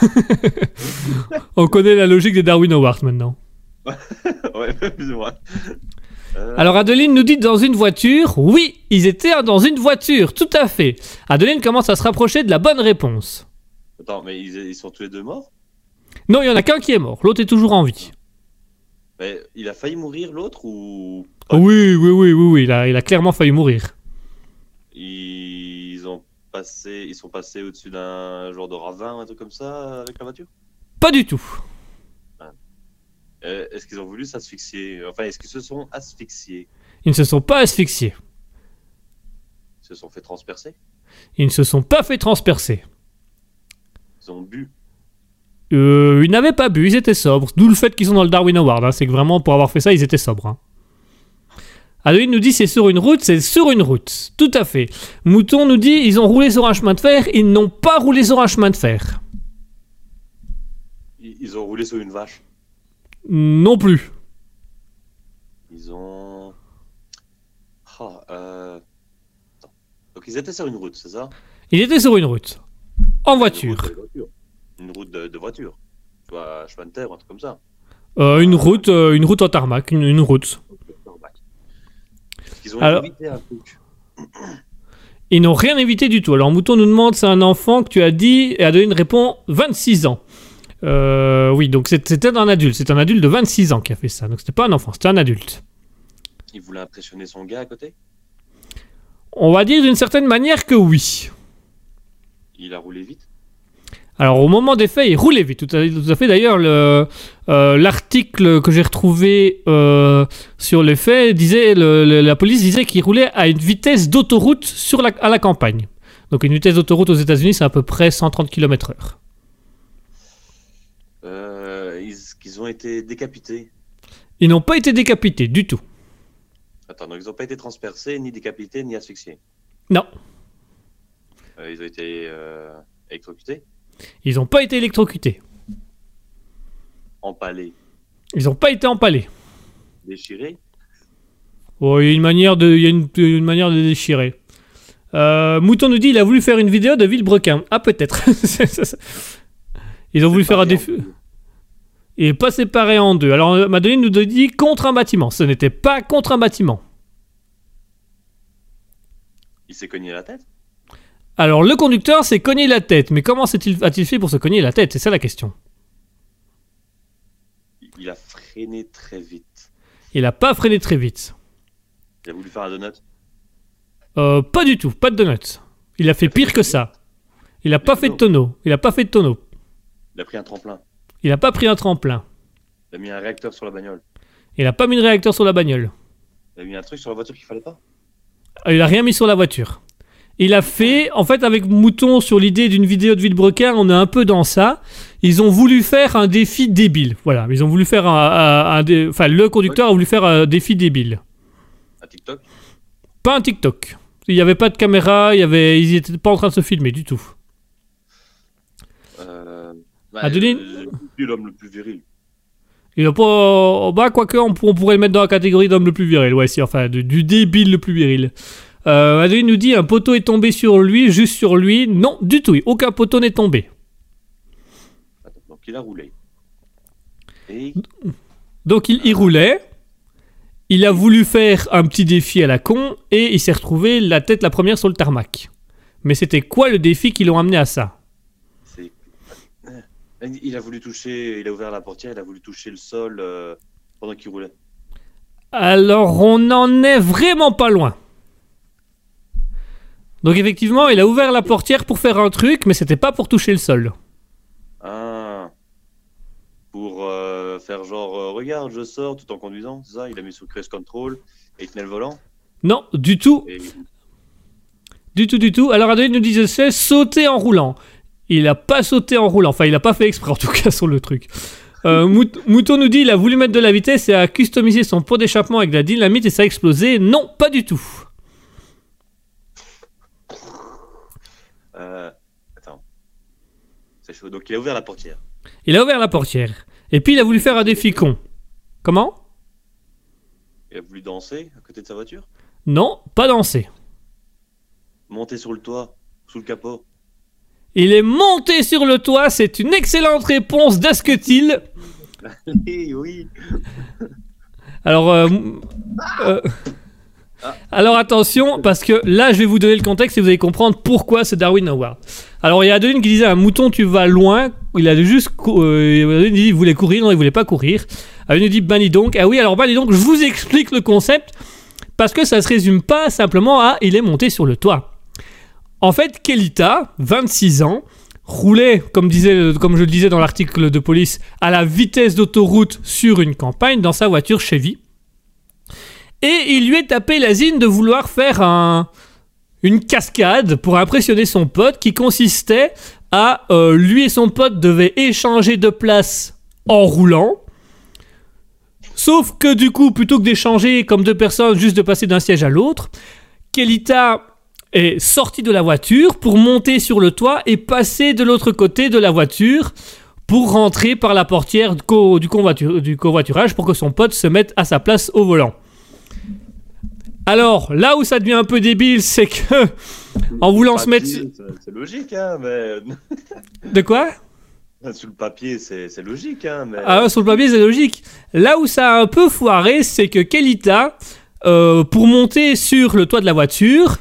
On connaît la logique des Darwin Awards maintenant. ouais, plus ou moins. Euh, Alors Adeline nous dit dans une voiture. Oui, ils étaient dans une voiture, tout à fait. Adeline commence à se rapprocher de la bonne réponse. Attends, mais ils, ils sont tous les deux morts? Non, il y en a qu'un qui est mort, l'autre est toujours en vie. mais Il a failli mourir l'autre ou Oui, oui, oui, oui, oui, il a, il a clairement failli mourir. ils ont passé, ils sont passés au-dessus d'un genre de ravin, un truc comme ça, avec la voiture? Pas du tout. Euh, Est-ce qu'ils ont voulu s'asphyxier? Enfin, est-ce qu'ils se sont asphyxiés? Ils ne se sont pas asphyxiés. Ils se sont fait transpercer? Ils ne se sont pas fait transpercer. Ils ont bu? Euh, ils n'avaient pas bu, ils étaient sobres. D'où le fait qu'ils sont dans le Darwin Award. hein. C'est que vraiment, pour avoir fait ça, ils étaient sobres. hein. Adeline nous dit c'est sur une route, c'est sur une route. Tout à fait. Mouton nous dit ils ont roulé sur un chemin de fer, ils n'ont pas roulé sur un chemin de fer. Ils ils ont roulé sur une vache. Non plus. Ils ont. Ah, euh... Donc ils étaient sur une route, c'est ça? Ils étaient sur une route. En voiture. Une route de voiture. Une route de, de voiture. Tu vois, chemin de terre, un truc comme ça. Euh, une route, euh, une route en tarmac, une, une route. Ils ont Alors- évité un truc. Ils n'ont rien évité du tout. Alors Mouton nous demande c'est un enfant que tu as dit et Adeline répond 26 ans. Euh, oui, donc c'était un adulte. C'est un adulte de 26 ans qui a fait ça. Donc c'était pas un enfant, c'était un adulte. Il voulait impressionner son gars à côté? On va dire d'une certaine manière que oui. Il a roulé vite? Alors au moment des faits, il roulait vite. Tout à, tout à fait. D'ailleurs, le, euh, l'article que j'ai retrouvé euh, sur les faits disait, le- le- la police disait qu'il roulait à une vitesse d'autoroute sur la, à la campagne. Donc une vitesse d'autoroute aux États-Unis, c'est à peu près 130 km/h. Euh, ils, qu'ils ont été décapités. Ils n'ont pas été décapités du tout. Attends, donc ils n'ont pas été transpercés, ni décapités, ni asphyxiés? Non, Euh, ils ont été euh, électrocutés, ils n'ont pas été électrocutés. empalés, Ils n'ont pas été empalés. déchirés? Oh, il y a une manière de, il y a une, une manière de déchirer. Euh, Mouton nous dit il a voulu faire une vidéo de Villebrequin. Ah peut-être. Ils ont voulu faire un défi. Il est pas séparé en deux. Alors euh, Madeleine nous dit contre un bâtiment. Ce n'était pas contre un bâtiment. Il s'est cogné la tête? Alors le conducteur s'est cogné la tête. Mais comment s'est-il- a-t-il fait pour se cogner la tête? C'est ça la question. Il- a freiné très vite. Il a pas freiné très vite. Il a voulu faire un donut? Euh, pas du tout. Pas de donuts. Il a fait pire que ça. Il a pas fait de tonneau. Il a pas fait de tonneau. Il a pris un tremplin. Il a pas pris un tremplin. Il a mis un réacteur sur la bagnole. Il a pas mis de réacteur sur la bagnole. Il a mis un truc sur la voiture qu'il fallait pas. Ah, Il a rien mis sur la voiture. Il a fait, en fait, avec Mouton sur l'idée d'une vidéo de Villebrequin, on est un peu dans ça. Ils ont voulu faire un défi débile. Voilà, ils ont voulu faire un, un- un dé- enfin, le conducteur a voulu faire un défi débile. Un TikTok? Pas un TikTok. Il n'y avait pas de caméra, il y avait, ils n'étaient pas en train de se filmer du tout. Bah, Adeline euh, lui, l'homme le plus viril. Il a pas, bah, quoique, on, on pourrait le mettre dans la catégorie d'homme le plus viril. Ouais, si, enfin, du débile le plus viril. Euh, Adeline nous dit un poteau est tombé sur lui, juste sur lui. Non, du tout. Aucun poteau n'est tombé. Donc il a roulé. Et Donc il y roulait. Il a voulu faire un petit défi à la con et il s'est retrouvé la tête la première sur le tarmac. Mais c'était quoi le défi qui l'ont amené à ça? c'est. Il a voulu toucher, il a ouvert la portière, il a voulu toucher le sol euh, pendant qu'il roulait. Alors on n'en est vraiment pas loin. Donc effectivement, il a ouvert la portière pour faire un truc, mais c'était pas pour toucher le sol. Ah. Pour euh, faire genre, euh, regarde, je sors tout en conduisant, c'est ça? Il a mis sous cruise control et il tenait le volant. Non, du tout, Et du tout, du tout. Alors Adeline nous disait c'est sauter en roulant. Il a pas sauté en roulant, enfin il a pas fait exprès en tout cas sur le truc. Euh, Mout- Mouton nous dit il a voulu mettre de la vitesse et a customisé son pot d'échappement avec de la dynamite et ça a explosé. Non, pas du tout. Euh, attends. C'est chaud. Donc il a ouvert la portière. Il a ouvert la portière. Et puis il a voulu faire un défi con. Comment? Il a voulu danser à côté de sa voiture? Non, pas danser. Monter sur le toit, sous le capot. Il est monté sur le toit, c'est une excellente réponse d'Asketil. oui, oui. Alors, euh, euh, alors attention, parce que là, je vais vous donner le contexte et vous allez comprendre pourquoi c'est Darwin Award. Alors, il y a Adeline qui disait un mouton, tu vas loin. Il a juste, euh, Adeline dit, il voulait courir, non, il voulait pas courir. Adeline dit, ben dis donc. Ah oui, alors ben dis donc, je vous explique le concept parce que ça se résume pas simplement à il est monté sur le toit. En fait, Kelita, 26 ans, roulait, comme, disait, comme je le disais dans l'article de police, à la vitesse d'autoroute sur une campagne dans sa voiture Chevy. Et il lui est tapé l'asine de vouloir faire un, une cascade pour impressionner son pote qui consistait à euh, lui et son pote devaient échanger de place en roulant. Sauf que du coup, plutôt que d'échanger comme deux personnes, juste de passer d'un siège à l'autre, Kelita est sorti de la voiture pour monter sur le toit et passer de l'autre côté de la voiture pour rentrer par la portière du, co- du convoitur- du covoiturage pour que son pote se mette à sa place au volant. Alors, là où ça devient un peu débile, c'est que en voulant se mettre... C'est- logique, hein, mais. De quoi? Sous le papier, c'est c'est logique, hein, mais. Ah, sur le papier, c'est logique. Là où ça a un peu foiré, c'est que Kelita, euh, pour monter sur le toit de la voiture,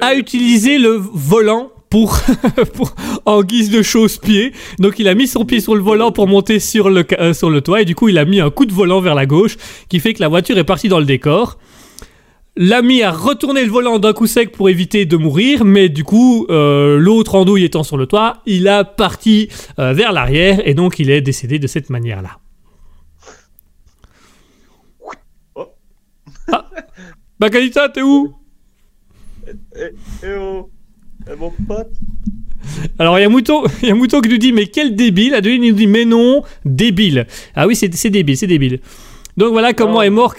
a utilisé le volant pour, pour- en guise de chausse-pied. Donc il a mis son pied sur le volant pour monter sur le, euh, sur le toit et du coup il a mis un coup de volant vers la gauche qui fait que la voiture est partie dans le décor. L'ami a retourné le volant d'un coup sec pour éviter de mourir, mais du coup, euh, l'autre andouille étant sur le toit, il a parti euh, vers l'arrière et donc il est décédé de cette manière-là. Oh. Ah. Bah Kalita, t'es où? Eh, eh oh Eh, mon pote Alors il y a Mouton, il y a Mouton qui nous dit mais quel débile. Adeline nous dit mais non, débile. Ah oui c'est débile, c'est débile. Donc voilà comment Non. est mort.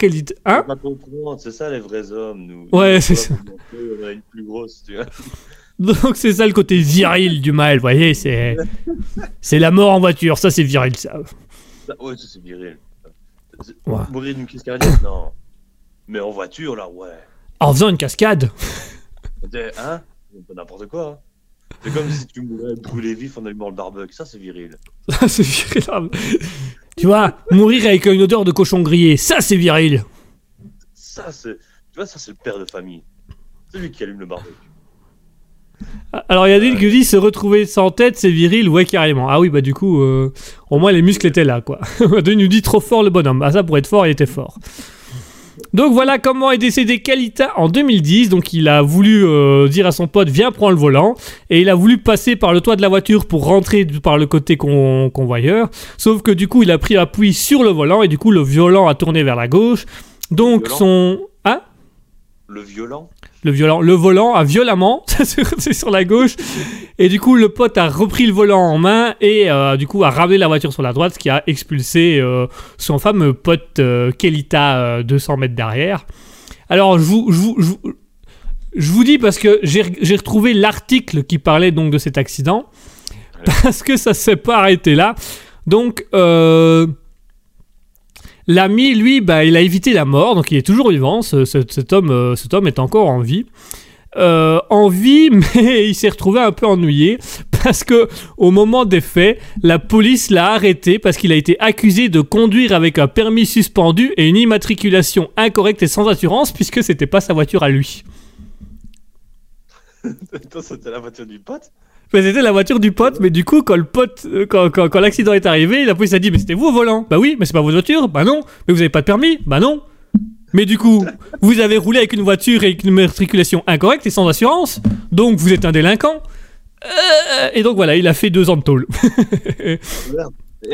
Hein On va comprendre, c'est ça les vrais hommes, nous. Ouais, c'est ça. va monter, On a une plus grosse, tu vois. Donc c'est ça le côté viril du mal, vous voyez, c'est c'est la mort en voiture, ça c'est viril ça. Ça- Ouais, ça c'est viril. Ouais. Mourir d'une crise cardiaque, non. Mais en voiture, là, ouais. En faisant une cascade. Hein n'importe quoi. hein. C'est comme si tu mourais brûlé vif en allumant le barbecue. Ça, c'est viril. Ça c'est viril. Tu vois, mourir avec une odeur de cochon grillé, ça c'est viril. Ça, c'est. Tu vois, ça, c'est le père de famille. C'est lui qui allume le barbecue. Alors il y a des qui nous dit se retrouver sans tête, c'est viril, ouais carrément. Ah oui bah du coup, euh, au moins les muscles étaient là quoi. Il nous dit trop fort le bonhomme. Ah ça pour être fort, il était fort. Donc voilà comment est décédé Kalita en 2010. Donc il a voulu euh, dire à son pote viens prends le volant et il a voulu passer par le toit de la voiture pour rentrer par le côté con- convoyeur. Sauf que du coup il a pris appui sur le volant et du coup le volant a tourné vers la gauche. Donc son hein? Le violent? Le violent, le volant a violemment, c'est sur la gauche, et du coup le pote a repris le volant en main et euh, du coup a ramené la voiture sur la droite, ce qui a expulsé euh, son fameux pote euh, Kelita euh, 200 mètres derrière. Alors je vous, je vous, je vous, je vous dis parce que j'ai j'ai retrouvé l'article qui parlait donc de cet accident, parce que ça s'est pas arrêté là. Donc euh, L'ami, lui, bah, il a évité la mort, donc il est toujours vivant. Ce- ce- cet, homme, euh, cet homme est encore en vie. Euh, en vie, mais il s'est retrouvé un peu ennuyé parce que au moment des faits, la police l'a arrêté parce qu'il a été accusé de conduire avec un permis suspendu et une immatriculation incorrecte et sans assurance puisque c'était pas sa voiture à lui. C'était la voiture du pote? Mais c'était la voiture du pote, mais du coup, quand le pote, euh, quand, quand- quand l'accident est arrivé, la police a dit Mais c'était vous au volant Bah oui, mais c'est pas votre voiture Bah non. Mais vous avez pas de permis Bah non. Mais du coup, vous avez roulé avec une voiture et avec une matriculation incorrecte et sans assurance, donc vous êtes un délinquant. Euh, et donc voilà, il a fait deux ans de tôle.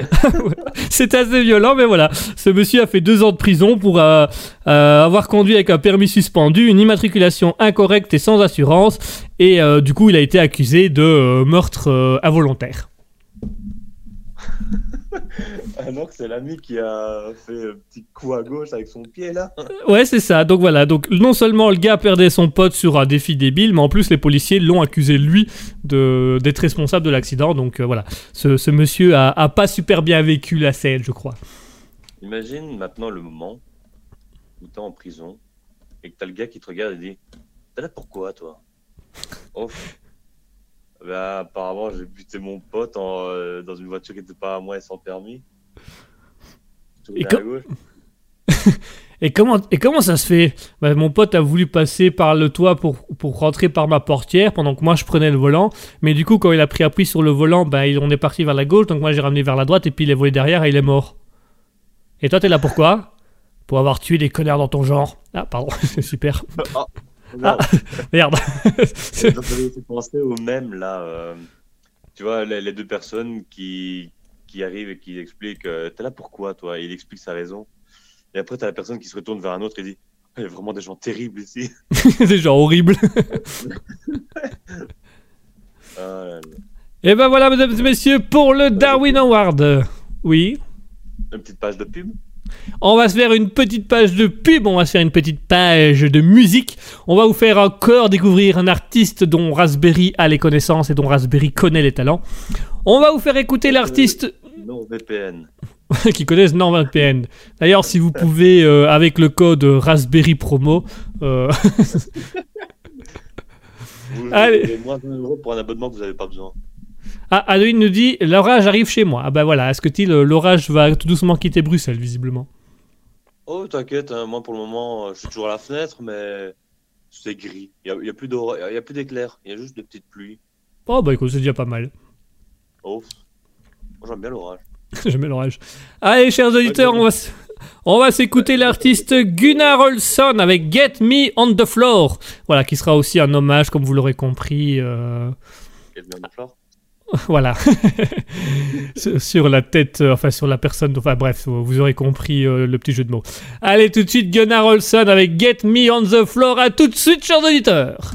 C'est assez violent, mais voilà. Ce monsieur a fait deux ans de prison pour euh, euh, avoir conduit avec un permis suspendu, une immatriculation incorrecte et sans assurance. Et euh, du coup, il a été accusé de meurtre involontaire. Alors que c'est l'ami qui a fait un petit coup à gauche avec son pied là. Ouais, c'est ça. Donc voilà. Donc non seulement le gars perdait son pote sur un défi débile, mais en plus les policiers l'ont accusé lui de d'être responsable de l'accident. Donc euh, voilà. Ce, ce monsieur a, a pas super bien vécu la scène, je crois. Imagine maintenant le moment où t'es en prison et que t'as le gars qui te regarde et dit T'es là pourquoi toi? Oh, bah, apparemment j'ai buté mon pote en, euh, dans une voiture qui était pas à moi et sans permis. Et com-. Et comment, et comment ça se fait? Bah, Mon pote a voulu passer par le toit pour, pour rentrer par ma portière pendant que moi je prenais le volant. Mais du coup, quand il a pris appui sur le volant, bah, on est parti vers la gauche. Donc moi j'ai ramené vers la droite et puis il est volé derrière et il est mort. Et toi, t'es là pourquoi Pour avoir tué des connards dans ton genre. Ah, pardon, c'est super. Ah. Merde. Ça m'avait fait penser au même là. euh, tu vois, les, les deux personnes qui, qui arrivent et qui expliquent euh, T'es là pourquoi toi? Et il explique sa raison. Et après, t'as la personne qui se retourne vers un autre et dit Il y a vraiment des gens terribles ici. c'est genre horrible. Ah là là. Et ben voilà, mesdames et messieurs, pour le Darwin Award. Oui. Une petite page de pub On va se faire une petite page de pub, on va se faire une petite page de musique. On va vous faire encore découvrir un artiste dont Raspberry a les connaissances et dont Raspberry connaît les talents. On va vous faire écouter l'artiste Non, VPN. qui connaissent NordVPN. D'ailleurs, si vous pouvez, euh, avec le code Raspberry Promo, euh, Vous Allez. moins d'un euro pour un abonnement que vous n'avez pas besoin. Ah, Adeline nous dit l'orage arrive chez moi. Ah bah voilà, est-ce que l'orage va tout doucement quitter Bruxelles, visiblement? Oh, t'inquiète, hein, moi pour le moment, euh, je suis toujours à la fenêtre, mais c'est gris. Il n'y a, y a plus d'éclairs, il y a juste des petites pluies. Oh bah écoute, c'est déjà pas mal. Oh, moi j'aime bien l'orage. J'aime l'orage. Allez, chers auditeurs, on va, on va s'écouter l'artiste Gunnar Olsson avec Get Me on the Floor. Voilà, qui sera aussi un hommage, comme vous l'aurez compris. euh, y a bien de flore. voilà. sur, la tête, euh, enfin sur la personne. Enfin bref, vous aurez compris euh, le petit jeu de mots. Allez, tout de suite, Gunnar Olsson avec Get Me on the Floor. À tout de suite, chers auditeurs.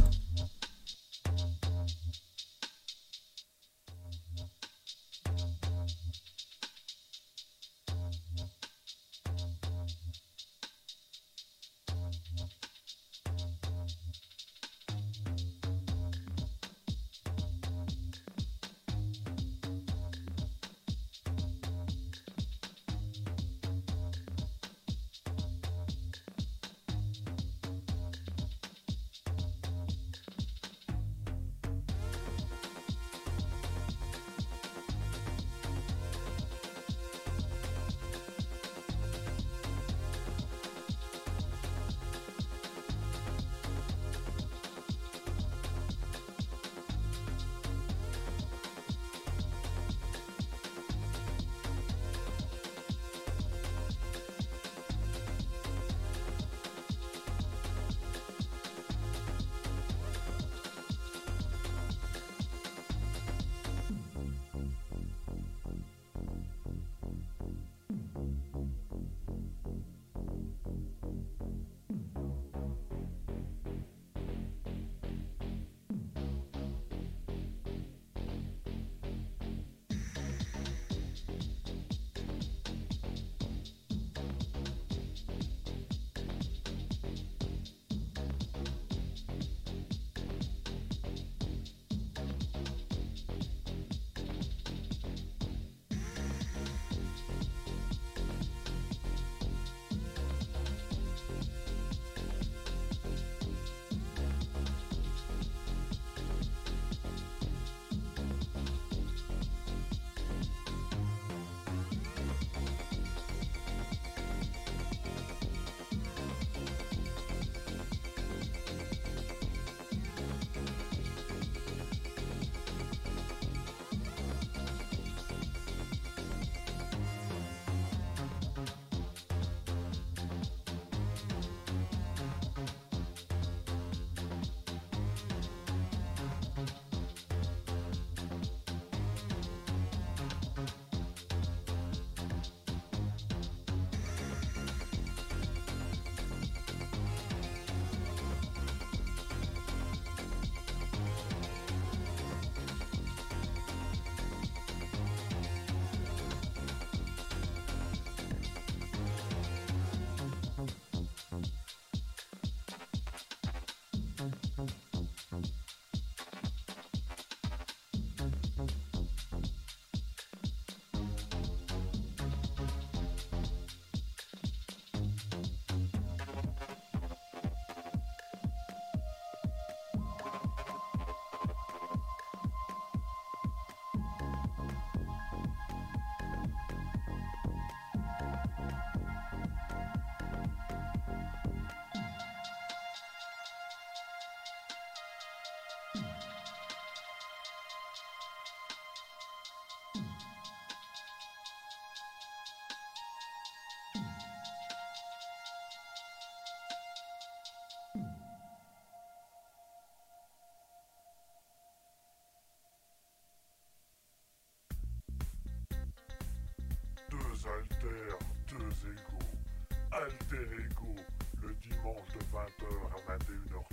Alter Ego, le dimanche de 20h à 21h30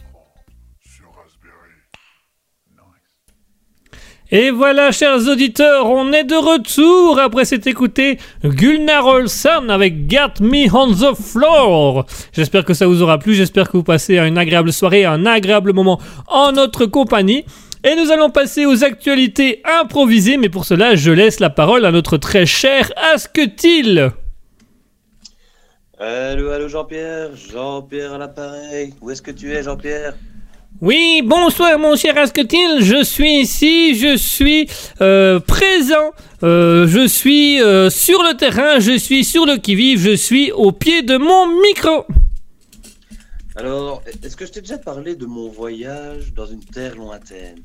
sur Raspberry. Et voilà, chers auditeurs, on est de retour après s'être écouté Gulnar Olsson avec Get Me on the Floor. J'espère que ça vous aura plu, j'espère que vous passez une agréable soirée, un agréable moment en notre compagnie. Et nous allons passer aux actualités improvisées, mais pour cela, je laisse la parole à notre très cher Asketil. Allô, allô Jean-Pierre, Jean-Pierre à l'appareil. Où est-ce que tu es Jean-Pierre? Oui, bonsoir mon cher Asketil, je suis ici, je suis euh, présent, euh, je suis euh, sur le terrain, je suis sur le qui-vive, je suis au pied de mon micro. Alors, est-ce que je t'ai déjà parlé de mon voyage dans une terre lointaine?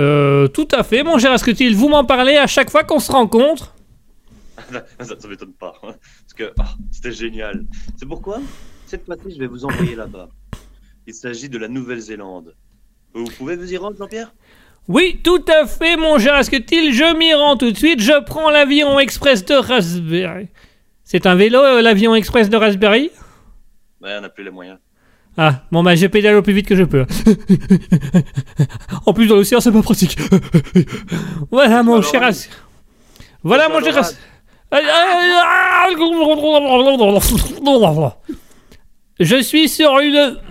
Euh, tout à fait, mon cher Asketil, vous m'en parlez à chaque fois qu'on se rencontre Ça, ça m'étonne pas. hein, Parce que ah, c'était génial. C'est pourquoi? Cette fois-ci, je vais vous envoyer là-bas. Il s'agit de la Nouvelle-Zélande. Vous pouvez vous y rendre, Jean-Pierre? Oui, tout à fait, mon cher Asketil, je m'y rends tout de suite, je prends l'avion express de Raspberry. C'est un vélo, euh, l'avion express de Raspberry? Ouais, on n'a plus les moyens. Ah, bon bah je pédale au plus vite que je peux. en plus dans l'océan c'est pas pratique. voilà mon cher As... Voilà mon cher As... Je suis sur une...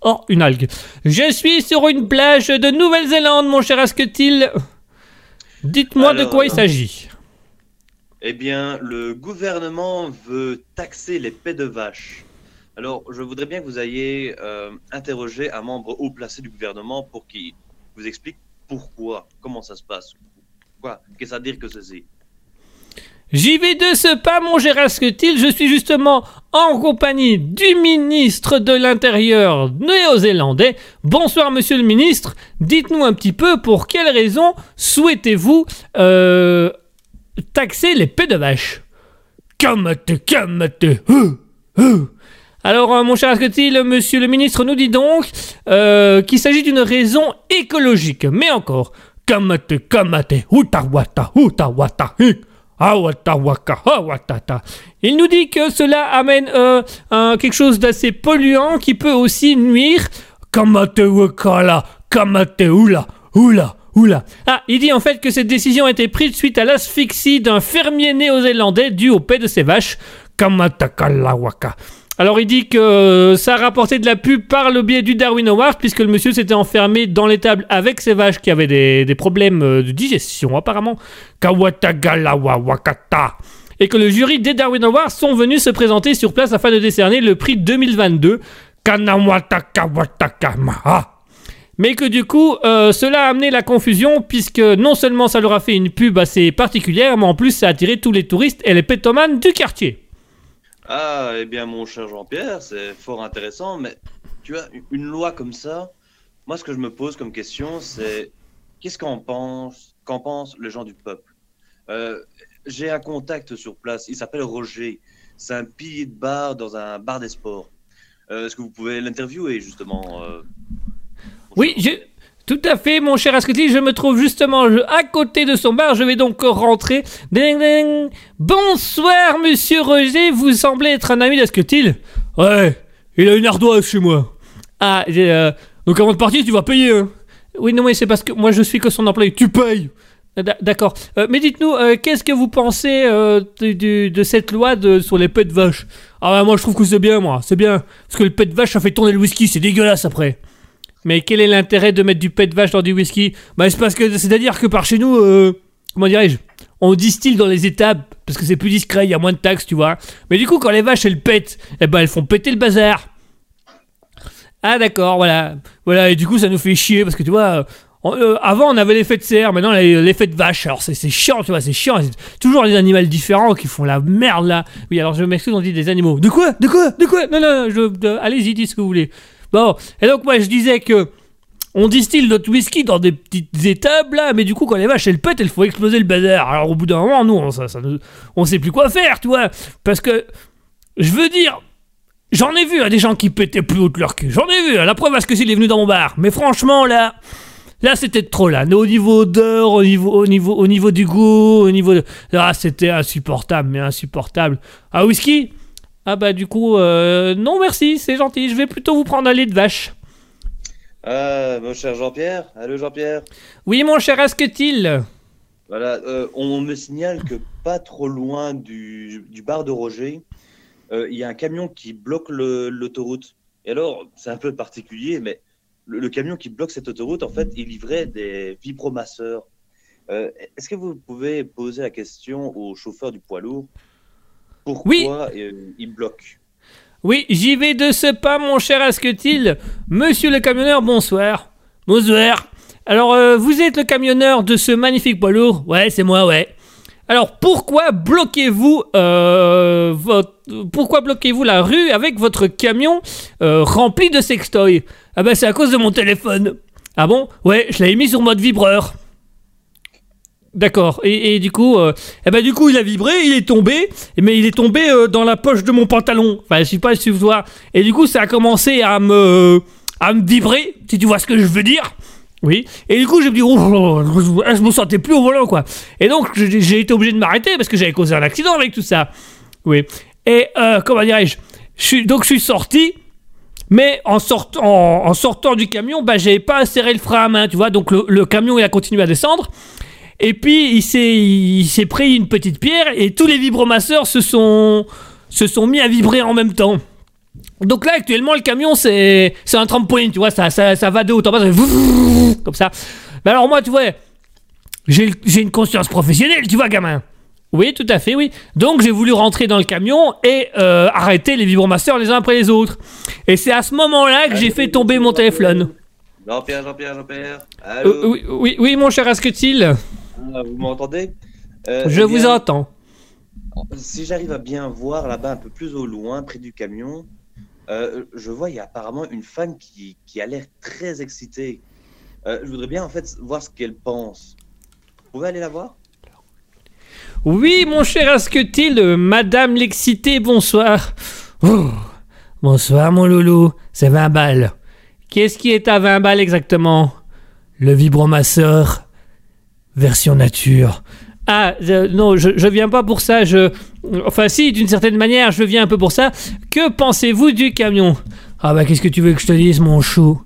Oh, une algue. Je suis sur une plage de Nouvelle-Zélande, mon cher Asketil. Dites-moi de quoi il s'agit. Eh bien, le gouvernement veut taxer les pets de vache. Alors, je voudrais bien que vous ayez euh, interrogé un membre haut placé du gouvernement pour qu'il vous explique pourquoi, comment ça se passe. Quoi? Qu'est-ce à dire que ceci? J'y vais de ce pas, mon cher Asketil. Je suis justement en compagnie du ministre de l'Intérieur néo-zélandais. Bonsoir, monsieur le ministre. Dites-nous un petit peu pour quelles raisons souhaitez-vous euh, taxer les pets de vache? Calme-toi, calme-toi. Hou, hou. Alors, euh, mon cher Asketil, monsieur le ministre nous dit donc euh, qu'il s'agit d'une raison écologique. Mais encore, calme-toi, calme-toi. Utawata, utawata. Il nous dit que cela amène euh, quelque chose d'assez polluant qui peut aussi nuire. Kamate wakala, kamate oula, oula, oula. Ah, il dit en fait que cette décision a été prise suite à l'asphyxie d'un fermier néo-zélandais dû au paix de ses vaches. Kamatakalawaka. Alors il dit que ça a rapporté de la pub par le biais du Darwin Award puisque le monsieur s'était enfermé dans l'étable avec ses vaches qui avaient des, problèmes euh, de digestion apparemment. Kawatagalawa wakata. Et que le jury des Darwin Awards sont venus se présenter sur place afin de décerner le prix 2022 Kanawatakawatakamaha. Mais que du coup, euh, cela a amené la confusion puisque non seulement ça leur a fait une pub assez particulière, mais en plus ça a attiré tous les touristes et les pétomanes du quartier. Ah, eh bien, mon cher Jean-Pierre, c'est fort intéressant, mais tu vois, une loi comme ça, moi, ce que je me pose comme question, c'est qu'est-ce qu'en pense, qu'en pensent les gens du peuple? Euh, J'ai un contact sur place, il s'appelle Roger, c'est un pilier de bar dans un bar des sports. Euh, Est-ce que vous pouvez l'interviewer, justement euh, Oui, je... Tout à fait, mon cher Asketil, je me trouve justement à côté de son bar, je vais donc rentrer. Ding, ding. Bonsoir, monsieur Roger, vous semblez être un ami d'Asketil Ouais, il a une ardoise chez moi. Ah, euh, donc avant de partir, tu vas payer, hein Oui, non, mais c'est parce que moi je suis que son employé, tu payes Euh, d'a- D'accord. Euh, mais dites-nous, qu'est-ce que vous pensez de, cette loi sur les pets de vache? Ah, bah, moi je trouve que c'est bien, moi, c'est bien. Parce que le pet de vache, ça fait tourner le whisky, c'est dégueulasse après. Mais quel est l'intérêt de mettre du pet de vache dans du whisky? Bah c'est parce que c'est-à-dire que par chez nous, euh, comment dirais-je, on distille dans les étapes parce que c'est plus discret, il y a moins de taxes, tu vois. Mais du coup, quand les vaches elles pètent, eh ben elles font péter le bazar. Ah d'accord, voilà, voilà. Et du coup, ça nous fait chier parce que tu vois. euh, euh, avant, on avait l'effet de cerf, maintenant, l'effet de vache. Alors, c'est chiant, tu vois, c'est chiant. C'est toujours des animaux différents qui font la merde là. Oui, alors je m'excuse, on dit des animaux. De quoi? De quoi? De quoi? Non, non, je, de- allez-y, dites ce que vous voulez. Bon, et donc moi je disais que on distille notre whisky dans des petites étables là, mais du coup quand les vaches elles pètent, il faut exploser le bazar. Alors au bout d'un moment, nous on, sait plus quoi faire, tu vois, parce que je veux dire, j'en ai vu hein, des gens qui pétaient plus haut que leur cul, j'en ai vu. hein, la preuve parce que s'il est venu dans mon bar, mais franchement là, Là, c'était trop là. Au niveau odeur, au niveau, au niveau, au niveau du goût, au niveau de... Ah, c'était insupportable, mais insupportable. Ah, whisky? Ah bah du coup, euh, non merci, c'est gentil. Je vais plutôt vous prendre un lait de vache. Ah, mon cher Jean-Pierre. Allô, Jean-Pierre. Oui, mon cher Asketil. Voilà, euh, on me signale que pas trop loin du, du bar de Roger, euh, il y a un camion qui bloque l'autoroute. Et alors, c'est un peu particulier, mais le, le camion qui bloque cette autoroute, en fait, il livrait des vibromasseurs. Euh, Est-ce que vous pouvez poser la question au chauffeur du poids lourd? Pourquoi Oui. euh, il bloque Oui, j'y vais de ce pas, mon cher Asketil. Monsieur le camionneur, bonsoir. Bonsoir. Alors, euh, vous êtes le camionneur de ce magnifique poids lourd? Ouais, c'est moi, ouais. Alors, pourquoi bloquez-vous euh, votre... Pourquoi bloquez-vous la rue avec votre camion rempli de sextoy Ah bah, c'est à cause de mon téléphone. Ah bon? Ouais, je l'avais mis sur mode vibreur. D'accord. Et, du coup, euh, eh ben du coup, il a vibré, il est tombé, mais il est tombé euh, dans la poche de mon pantalon. Enfin, je sais pas si vous voyez. Et du coup, ça a commencé à me à me vibrer, si tu vois ce que je veux dire. Oui. Et du coup, j'ai dit, oh, je me sentais plus au volant, quoi. Et donc, j'ai été obligé de m'arrêter parce que j'avais causé un accident avec tout ça. Oui. Et euh, comment dirais-je? Donc, je suis sorti. Mais en, sortant en, en sortant du camion, bah, j'avais pas serré le frein à main, tu vois. Donc le, le camion, il a continué à descendre. Et puis il s'est il s'est pris une petite pierre et tous les vibromasseurs se sont se sont mis à vibrer en même temps. Donc là actuellement le camion c'est c'est un trampoline, tu vois, ça ça, ça va de haut en bas, comme ça. Mais alors moi tu vois, j'ai j'ai une conscience professionnelle, tu vois gamin. Oui, tout à fait, oui. Donc j'ai voulu rentrer dans le camion et euh, arrêter les vibromasseurs les uns après les autres. Et c'est à ce moment-là que j'ai fait tomber mon téléphone. Jean-Pierre, Jean-Pierre, Jean-Pierre. Allô Euh, oui, oui, oui, mon cher Asketil, Vous m'entendez Euh, je eh vous bien, entends. Si j'arrive à bien voir là-bas, un peu plus au loin, près du camion, euh, je vois il y a apparemment une femme qui, qui a l'air très excitée. Euh, je voudrais bien en fait voir ce qu'elle pense. Vous pouvez aller la voir? Oui, mon cher Asketil, Madame l'excitée, bonsoir. Oh, bonsoir, mon loulou, c'est 20 balles. Qu'est-ce qui est à 20 balles exactement? Le vibromasseur, version nature. Ah, non, je, je viens pas pour ça, je... Enfin si, d'une certaine manière, je viens un peu pour ça. Que pensez-vous du camion? Ah bah qu'est-ce que tu veux que je te dise, mon chou?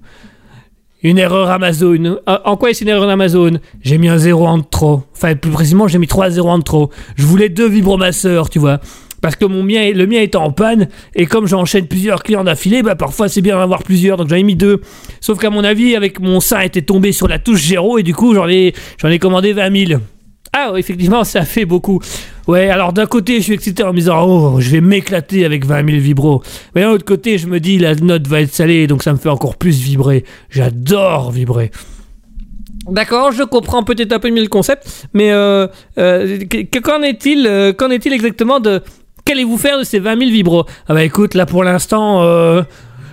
Une erreur Amazon. Ah, En quoi est-ce une erreur Amazon? J'ai mis un zéro en trop. Enfin, plus précisément, j'ai mis trois zéros en trop. Je voulais deux vibromasseurs, tu vois. Parce que mon mien, le mien est en panne, et comme j'enchaîne plusieurs clients d'affilée, bah parfois c'est bien d'en avoir plusieurs, donc j'en ai mis deux. Sauf qu'à mon avis, avec mon sein était tombé sur la touche zéro, et du coup j'en ai, j'en commandé 20 000. Ah, effectivement, ça fait beaucoup. Ouais, alors d'un côté, je suis excité en me disant, oh, je vais m'éclater avec 20 000 vibros. Mais d'un autre côté, je me dis, la note va être salée, donc ça me fait encore plus vibrer. J'adore vibrer. D'accord, je comprends peut-être un peu mieux le concept, mais euh, euh, est-il euh, qu'en est-il exactement de qu'allez-vous faire de ces 20 000 vibros Ah bah écoute, là pour l'instant, euh,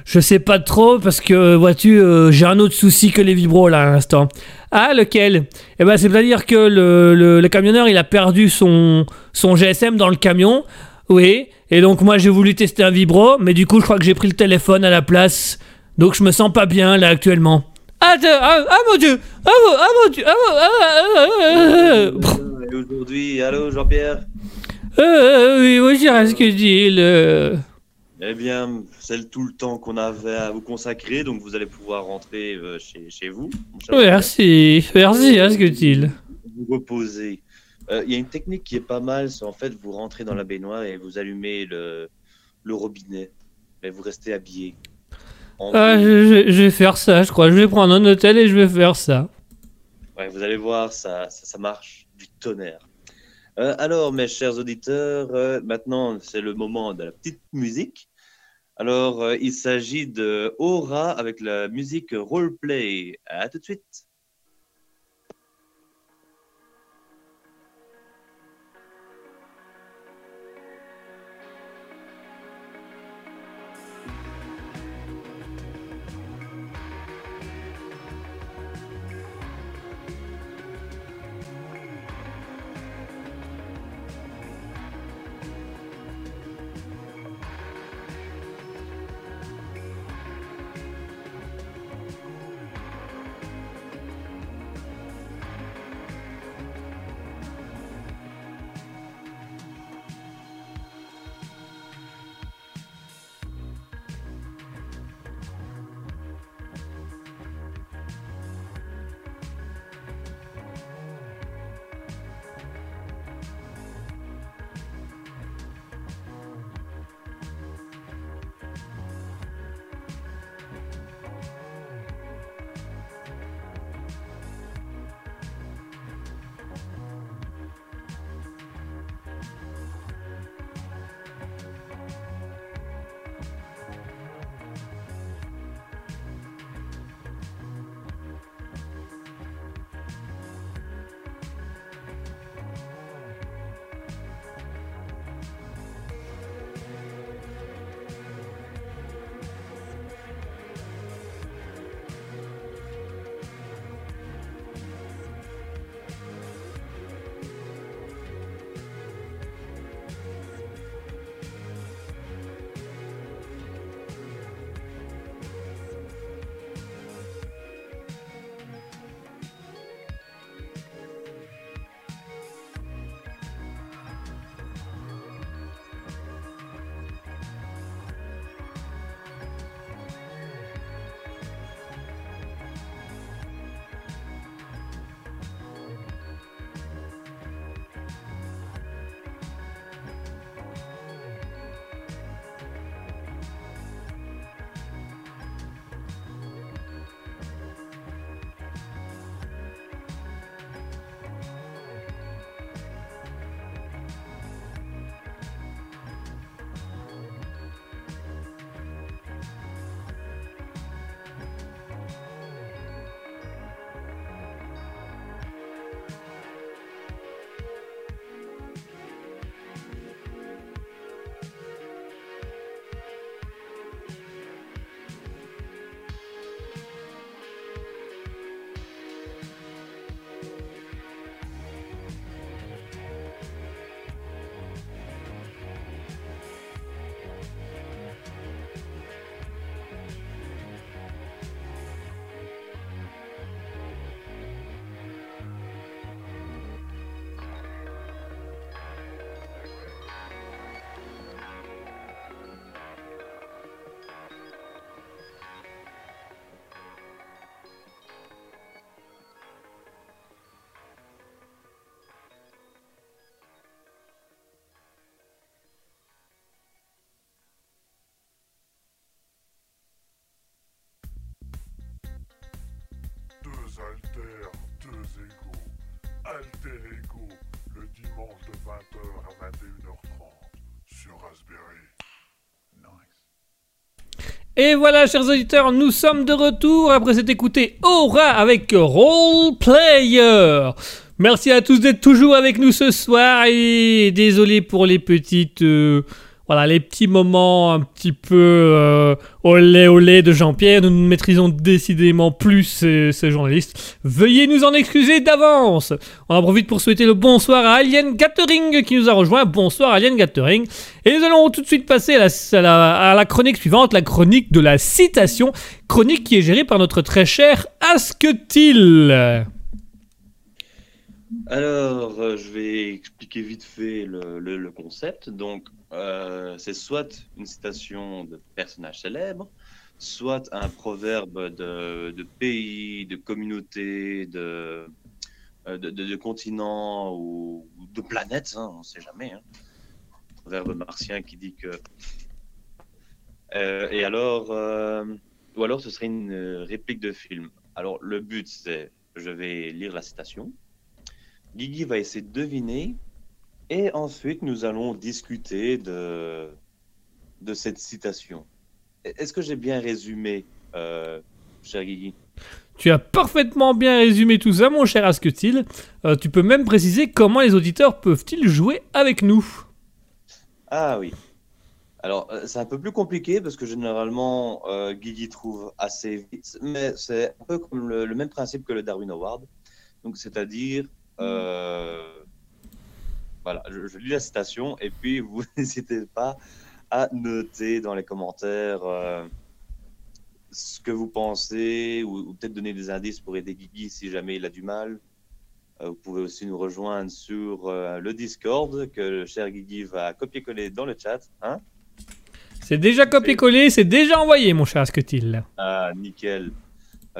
je sais pas trop parce que vois-tu, euh, j'ai un autre souci que les vibros là à l'instant. Ah lequel Eh ben c'est-à-dire que le, le, le camionneur il a perdu son son GSM dans le camion. Oui, et donc moi j'ai voulu tester un vibro, mais du coup je crois que j'ai pris le téléphone à la place. Donc je me sens pas bien là actuellement. Ah, ah, ah, mon dieu Ah ah, mon dieu ah, mon- ah, ah, ah, ah, ah. Et aujourd'hui, allô Jean-Pierre Euh, euh, oui, moi j'ai ce que dit le... Eh bien, c'est tout le temps qu'on avait à vous consacrer, donc vous allez pouvoir rentrer euh, chez, chez vous. Merci, merci, hein, ce que dit vous reposer. Euh, Il y a une technique qui est pas mal, c'est en fait vous rentrez dans la baignoire et vous allumez le, le robinet, mais vous restez habillé. Ah, je, je- je vais faire ça, je crois. Je vais prendre un hôtel et je vais faire ça. Ouais, vous allez voir, ça, ça, ça marche du tonnerre. Euh, alors, mes chers auditeurs, euh, maintenant c'est le moment de la petite musique. Alors, euh, il s'agit de Aura avec la musique roleplay. À tout de suite. Alter, deux égaux. Alter Ego, le dimanche de 20h à 21h30 sur Raspberry. Nice. Et voilà, chers auditeurs, nous sommes de retour après s'être écouté Aura avec Role Player. Merci à tous d'être toujours avec nous ce soir et désolé pour les petites. euh, voilà, les petits moments un petit peu euh, olé olé de Jean-Pierre. Nous ne maîtrisons décidément plus ces, journalistes. Veuillez nous en excuser d'avance. On en profite pour souhaiter le bonsoir à Alien Gathering qui nous a rejoint. Bonsoir Alien Gathering. Et nous allons tout de suite passer à la, chronique suivante, la chronique de la citation. Chronique qui est gérée par notre très cher Asketil. Alors, euh, je vais expliquer vite fait le, le- le concept. Donc, euh, c'est soit une citation de personnage célèbre, soit un proverbe de, pays, de communauté, de, euh, de, continent ou, de planète, hein, on ne sait jamais. Hein. Proverbe martien qui dit que. Euh, et alors, ou alors ce serait une réplique de film. Alors, le but, c'est, je vais lire la citation. Guigui va essayer de deviner et ensuite nous allons discuter de, de cette citation. Est-ce que j'ai bien résumé, euh, cher Guigui? Tu as parfaitement bien résumé tout ça, mon cher Asketil. Euh, tu peux même préciser comment les auditeurs peuvent-ils jouer avec nous? Ah oui. Alors, euh, c'est un peu plus compliqué parce que généralement, euh, Guigui trouve assez vite, mais c'est un peu comme le, le même principe que le Darwin Award. Donc, c'est-à-dire, euh, voilà, je, je lis la citation et puis vous n'hésitez pas à noter dans les commentaires euh, ce que vous pensez ou, ou peut-être donner des indices pour aider Guigui si jamais il a du mal. Euh, Vous pouvez aussi nous rejoindre sur euh, le Discord que le cher Guigui va copier-coller dans le chat. Hein C'est déjà copié-collé, c'est déjà envoyé, mon cher Asketil. ah, nickel.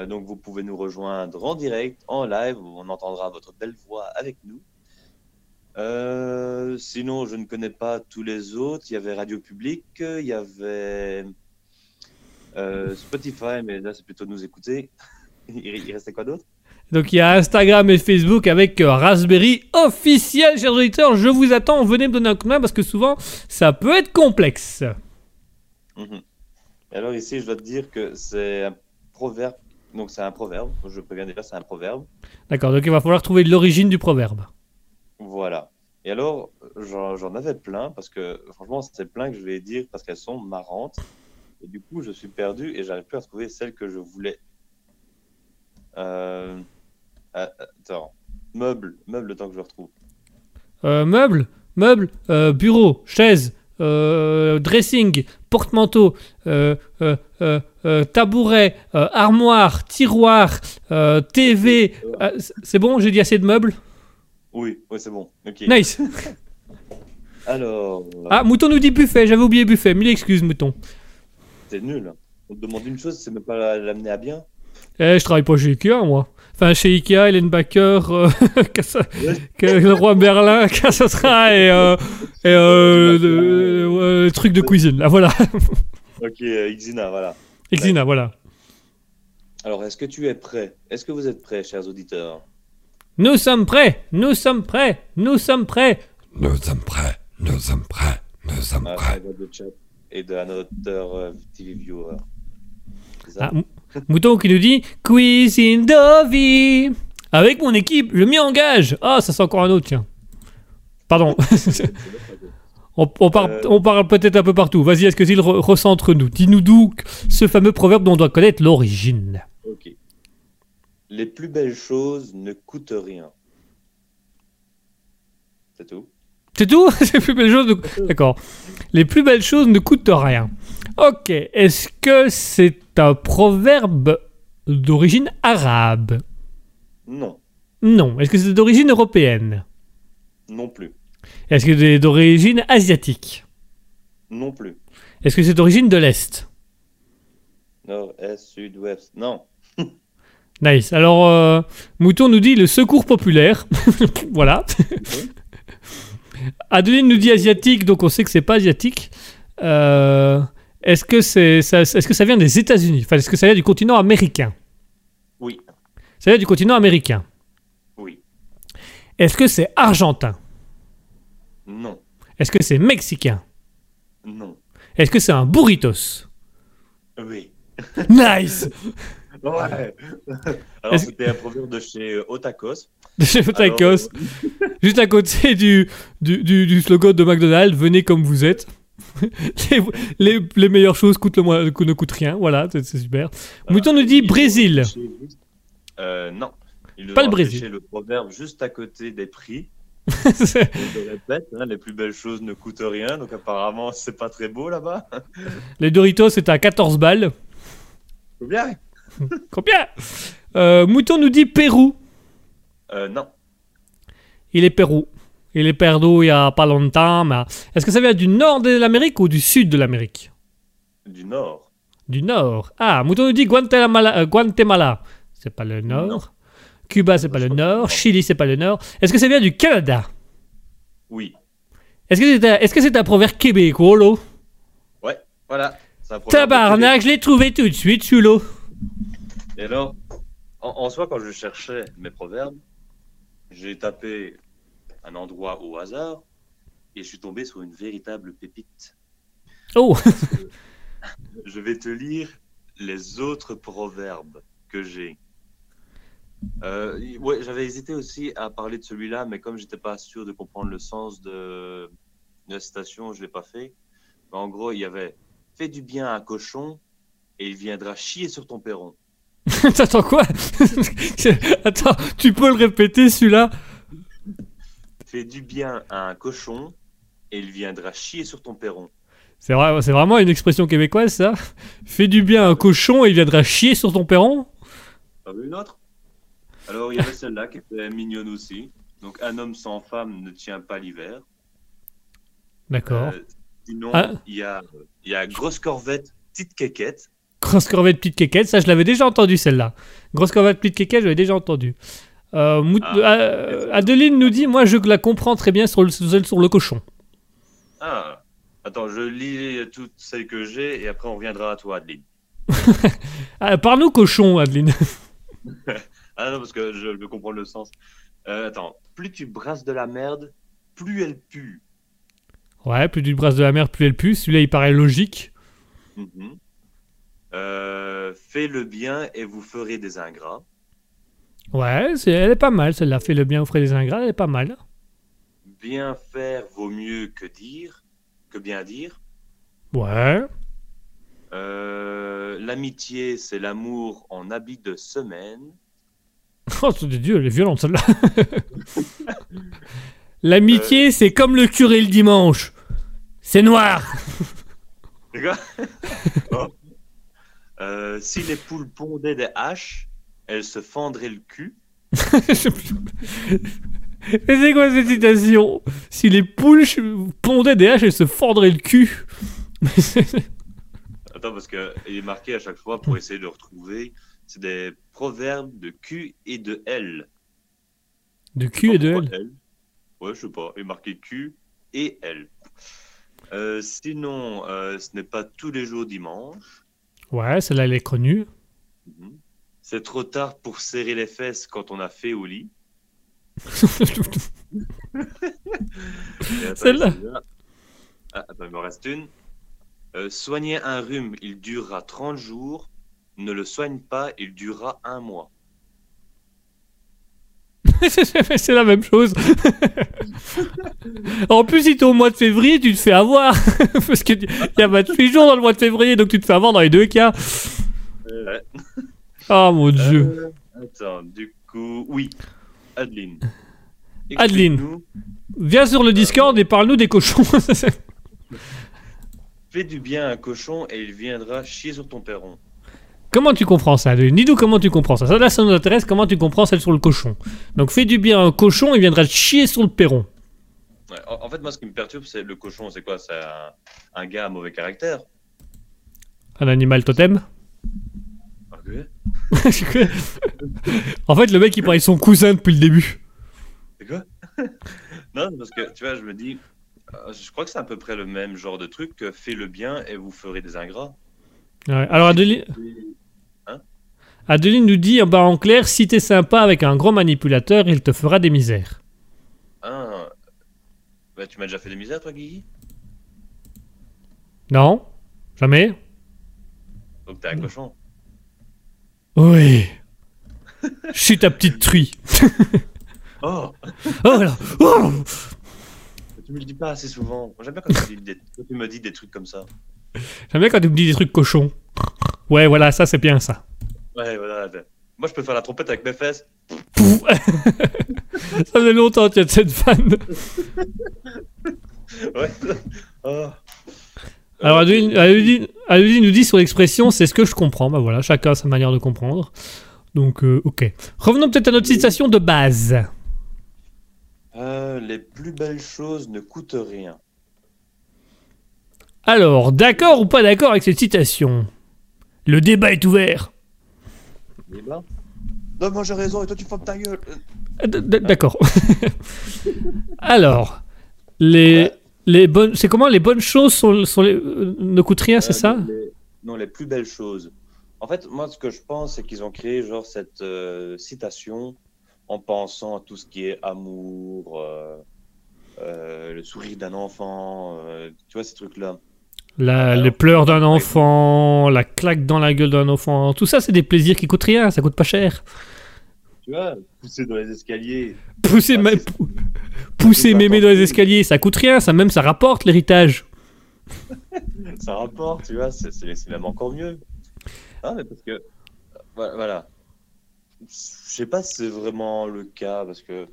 Donc vous pouvez nous rejoindre en direct, en live, où on entendra votre belle voix avec nous. Euh, sinon, je ne connais pas tous les autres. Il y avait Radio Public, il y avait euh, Spotify, mais là c'est plutôt nous écouter. il restait quoi d'autre? Donc il y a Instagram et Facebook avec euh, Raspberry officiel, chers auditeurs. Je vous attends, venez me donner un coup de main parce que souvent ça peut être complexe. Et alors ici, je dois te dire que c'est un proverbe. Donc c'est un proverbe. Je préviens déjà, c'est un proverbe. D'accord, donc il va falloir trouver l'origine du proverbe. Voilà. Et alors, j'en avais plein parce que franchement, c'est plein que je vais dire parce qu'elles sont marrantes. Et du coup, je suis perdu et j'arrive plus à trouver celle que je voulais. Euh... ah, Attends. Meuble, meuble, le temps que je retrouve. Euh, meuble, meuble, euh, bureau, chaise, euh, dressing, porte-manteau, euh, euh, euh, euh, tabouret, euh, armoire, tiroir, euh, TV. euh, c- c'est bon, j'ai dit assez de meubles? Oui, oui, c'est bon. Ok. Nice. Alors, Ah, Mouton nous dit buffet, j'avais oublié buffet. Mille excuses, Mouton. c'est nul. On te demande une chose, c'est même pas l'amener à bien. Eh, je travaille pas chez Ikea, moi. Enfin, chez Ikea, Hélène Baker, euh, que- le roi Berlin, Cassatra et, euh, et euh, le, euh, le truc de cuisine. Là, voilà. Ok, euh, Xina, voilà. Exina, voilà. Alors, est-ce que tu es prêt? Est-ce que vous êtes prêts, chers auditeurs? Nous sommes prêts, nous sommes prêts, nous sommes prêts. Nous sommes prêts, nous sommes prêts, nous sommes Ah, prêts. et de euh, TV viewer. Ah, Mou- Mouton qui nous dit Quiz in vie. Avec mon équipe, je m'y engage. Ah, ça c'est encore un autre, tiens. Pardon. on, on par- Euh. on parle peut-être un peu partout. Vas-y, est-ce que s'il re- recentre-nous? Dis-nous d'où ce fameux proverbe dont on doit connaître l'origine. Ok. Les plus belles choses ne coûtent rien. C'est tout C'est tout Les plus belles choses ne- D'accord. Les plus belles choses ne coûtent rien. Ok. Est-ce que c'est un proverbe d'origine arabe? Non, Non. Est-ce que c'est d'origine européenne? Non plus. Est-ce que c'est d'origine asiatique? Non plus. Est-ce que c'est d'origine de l'Est? Nord, Est, Sud, Ouest. Non. Nice. Alors, euh, Mouton nous dit le secours populaire. voilà. Adeline nous dit asiatique, donc on sait que c'est pas asiatique. Euh, est-ce que c'est ça, est-ce que ça vient des États-Unis? Enfin, est-ce que ça vient du continent américain? Oui. Ça vient du continent américain. Oui. Est-ce que c'est argentin? Non. Est-ce que c'est mexicain? Non. Est-ce que c'est un burritos? Oui. Nice Ouais. Alors, c'était un proverbe de chez euh, Otakos. De chez Alors, Tacos, juste à côté du, du, du- du slogan de McDonald's, venez comme vous êtes. les, les- les meilleures choses coûtent le moins, ne coûtent rien, voilà, c'est c'est super. Mouton nous dit il Brésil. Euh, non. Il Pas le Brésil. le proverbe juste à côté des prix. Je le répète, hein, les plus belles choses ne coûtent rien, donc apparemment c'est pas très beau là-bas. les Doritos, c'est à 14 balles. Bien. Combien Euh, Mouton nous dit Pérou. Euh, non. Il est Pérou. Il est perdu il y a pas longtemps. mais- Est-ce que ça vient du nord de l'Amérique ou du sud de l'Amérique? Du Nord. Du nord. Ah, Mouton nous dit Guatemala. euh, Guatemala. C'est pas le nord. Non. Cuba, c'est pas le nord. Chili, c'est pas le nord. Est-ce que ça vient du Canada? Oui. Est-ce que c'est un, est-ce que c'est un proverbe québécois, Ouais, voilà. C'est un proverbe Tabarnak, je l'ai trouvé tout de suite, celui-là. Et alors, en, en soi, quand je cherchais mes proverbes, j'ai tapé un endroit au hasard et je suis tombé sur une véritable pépite. Oh, Je vais te lire les autres proverbes que j'ai. Euh, ouais, j'avais hésité aussi à parler de celui-là, mais comme j'étais pas sûr de comprendre le sens de, de la citation, je l'ai pas fait. Mais en gros, il y avait fais du bien à un cochon et il viendra chier sur ton perron. Attends, quoi? Attends, tu peux le répéter, celui-là? Fais du bien à un cochon et il viendra chier sur ton perron. C'est vrai, c'est vraiment une expression québécoise, ça? Fais du bien à un cochon et il viendra chier sur ton perron? T'en veux une autre? Alors, il y avait celle-là qui était mignonne aussi. Donc, un homme sans femme ne tient pas l'hiver. D'accord. Euh, sinon, Ah. il y, a, y a grosse corvette, petite quéquette. Grosse corvette, petite quéquette, ça je l'avais déjà entendu celle-là. Grosse corvette, petite quéquette, je l'avais déjà entendu. Euh, Ah. euh, Adeline nous dit, moi je la comprends très bien sur le, sur le cochon. Ah, attends, je lis toutes celles que j'ai et après on reviendra à toi, Adeline. Ah, Parle-nous cochon, Adeline. Ah non, parce que je veux comprendre le sens. Euh, attends, plus tu brasses de la merde, plus elle pue. Ouais, plus tu brasses de la mer, plus elle pue. Celui-là, il paraît logique. Mhm. Euh, fais le bien et vous ferez des ingrats. Ouais, elle est pas mal, celle-là. Fait le bien, offrir des ingrats, elle est pas mal. Bien faire vaut mieux que dire, que bien dire. Ouais. Euh, L'amitié, c'est l'amour en habit de semaine. Oh, c'est Dieu, elle est violente, celle-là. L'amitié, c'est comme le curé le dimanche. C'est noir. D'accord. Euh, si les poules pondaient des haches, elles se fendraient le cul. C'est quoi cette citation? Si les poules pondaient des haches, elles se fendraient le cul. Attends, parce qu'il est marqué à chaque fois pour essayer de le retrouver. C'est des proverbes de Q et de L. de cul et de Pourquoi L. Ouais, je sais pas. Il est marqué Q et L. Euh, sinon, euh, ce n'est pas tous les jours dimanche. Ouais, celle-là, elle est connue. Mhm. C'est trop tard pour serrer les fesses quand on a fait au lit. Celle-là. Ah, attends, il me reste une. Euh, soigner un rhume, il durera 30 jours. Ne le soigne pas, il durera un mois. c'est la même chose. en plus, si t'es au mois de février, tu te fais avoir. Parce qu'il y a 28 jours dans le mois de février, donc tu te fais avoir dans les deux cas. Ouais. Oh mon dieu. Euh, attends, du coup, oui. Adeline. Adeline. Viens sur le Discord et parle-nous des cochons. Fais du bien à un cochon et il viendra chier sur ton perron. Comment tu comprends ça Dis-nous comment tu comprends ça. Ça, là, ça nous intéresse. Comment tu comprends celle sur le cochon Donc, fais du bien à un cochon, il viendra te chier sur le perron. Ouais, en, en fait, moi, ce qui me perturbe, c'est le cochon. C'est quoi? C'est un, un gars à mauvais caractère. Un animal totem? En fait, le mec, il parlait de son cousin depuis le début. C'est quoi? Non, parce que tu vois, je me dis, euh, je crois que c'est à peu près le même genre de truc que fais le bien et vous ferez des ingrats. Ouais. Alors, Adeline, Adeline nous dit en bas en clair, si t'es sympa avec un gros manipulateur, il te fera des misères. Ah. Bah, tu m'as déjà fait des misères, toi, Guigui? Non Jamais Donc t'es un cochon. Oui. Je suis ta petite truie. Oh Oh là Oh Tu me le dis pas assez souvent. J'aime bien quand tu, des- quand tu me dis des trucs comme ça. J'aime bien quand tu me dis des trucs cochons. Ouais, voilà, ça c'est bien ça. Ouais, voilà. Moi, je peux faire la trompette avec mes fesses. Pouf. ça faisait longtemps que tu as de cette fan. Ouais. Oh. Alors, Adeline, Adeline- Adeline nous dit sur l'expression, c'est ce que je comprends. Bah voilà, chacun a sa manière de comprendre. Donc, euh, ok. Revenons peut-être à notre citation de base. Euh, les plus belles choses ne coûtent rien. Alors, d'accord ou pas d'accord avec cette citation? Le débat est ouvert. Eh ben. Non, moi j'ai raison et toi tu fermes ta gueule. Euh, D'accord. Alors, les, Ouais. les bonnes, c'est comment les bonnes choses sont, sont les- euh, ne coûtent rien, c'est Euh, ça? les- Non, les plus belles choses. En fait, moi, ce que je pense, c'est qu'ils ont créé genre cette euh, citation en pensant à tout ce qui est amour, euh, euh, le sourire d'un enfant, euh, tu vois ces trucs-là. La- Alors, les pleurs d'un enfant, la claque dans la gueule d'un enfant, tout ça, c'est des plaisirs qui coûtent rien, ça coûte pas cher. Tu vois, pousser dans les escaliers. Pousser, Ah, pou- pousser mémé dans les escaliers, ça coûte rien, ça même ça rapporte l'héritage. Ça rapporte, tu vois, c'est même encore mieux. Ah, mais parce que, voilà. Je sais pas si c'est vraiment le cas, parce que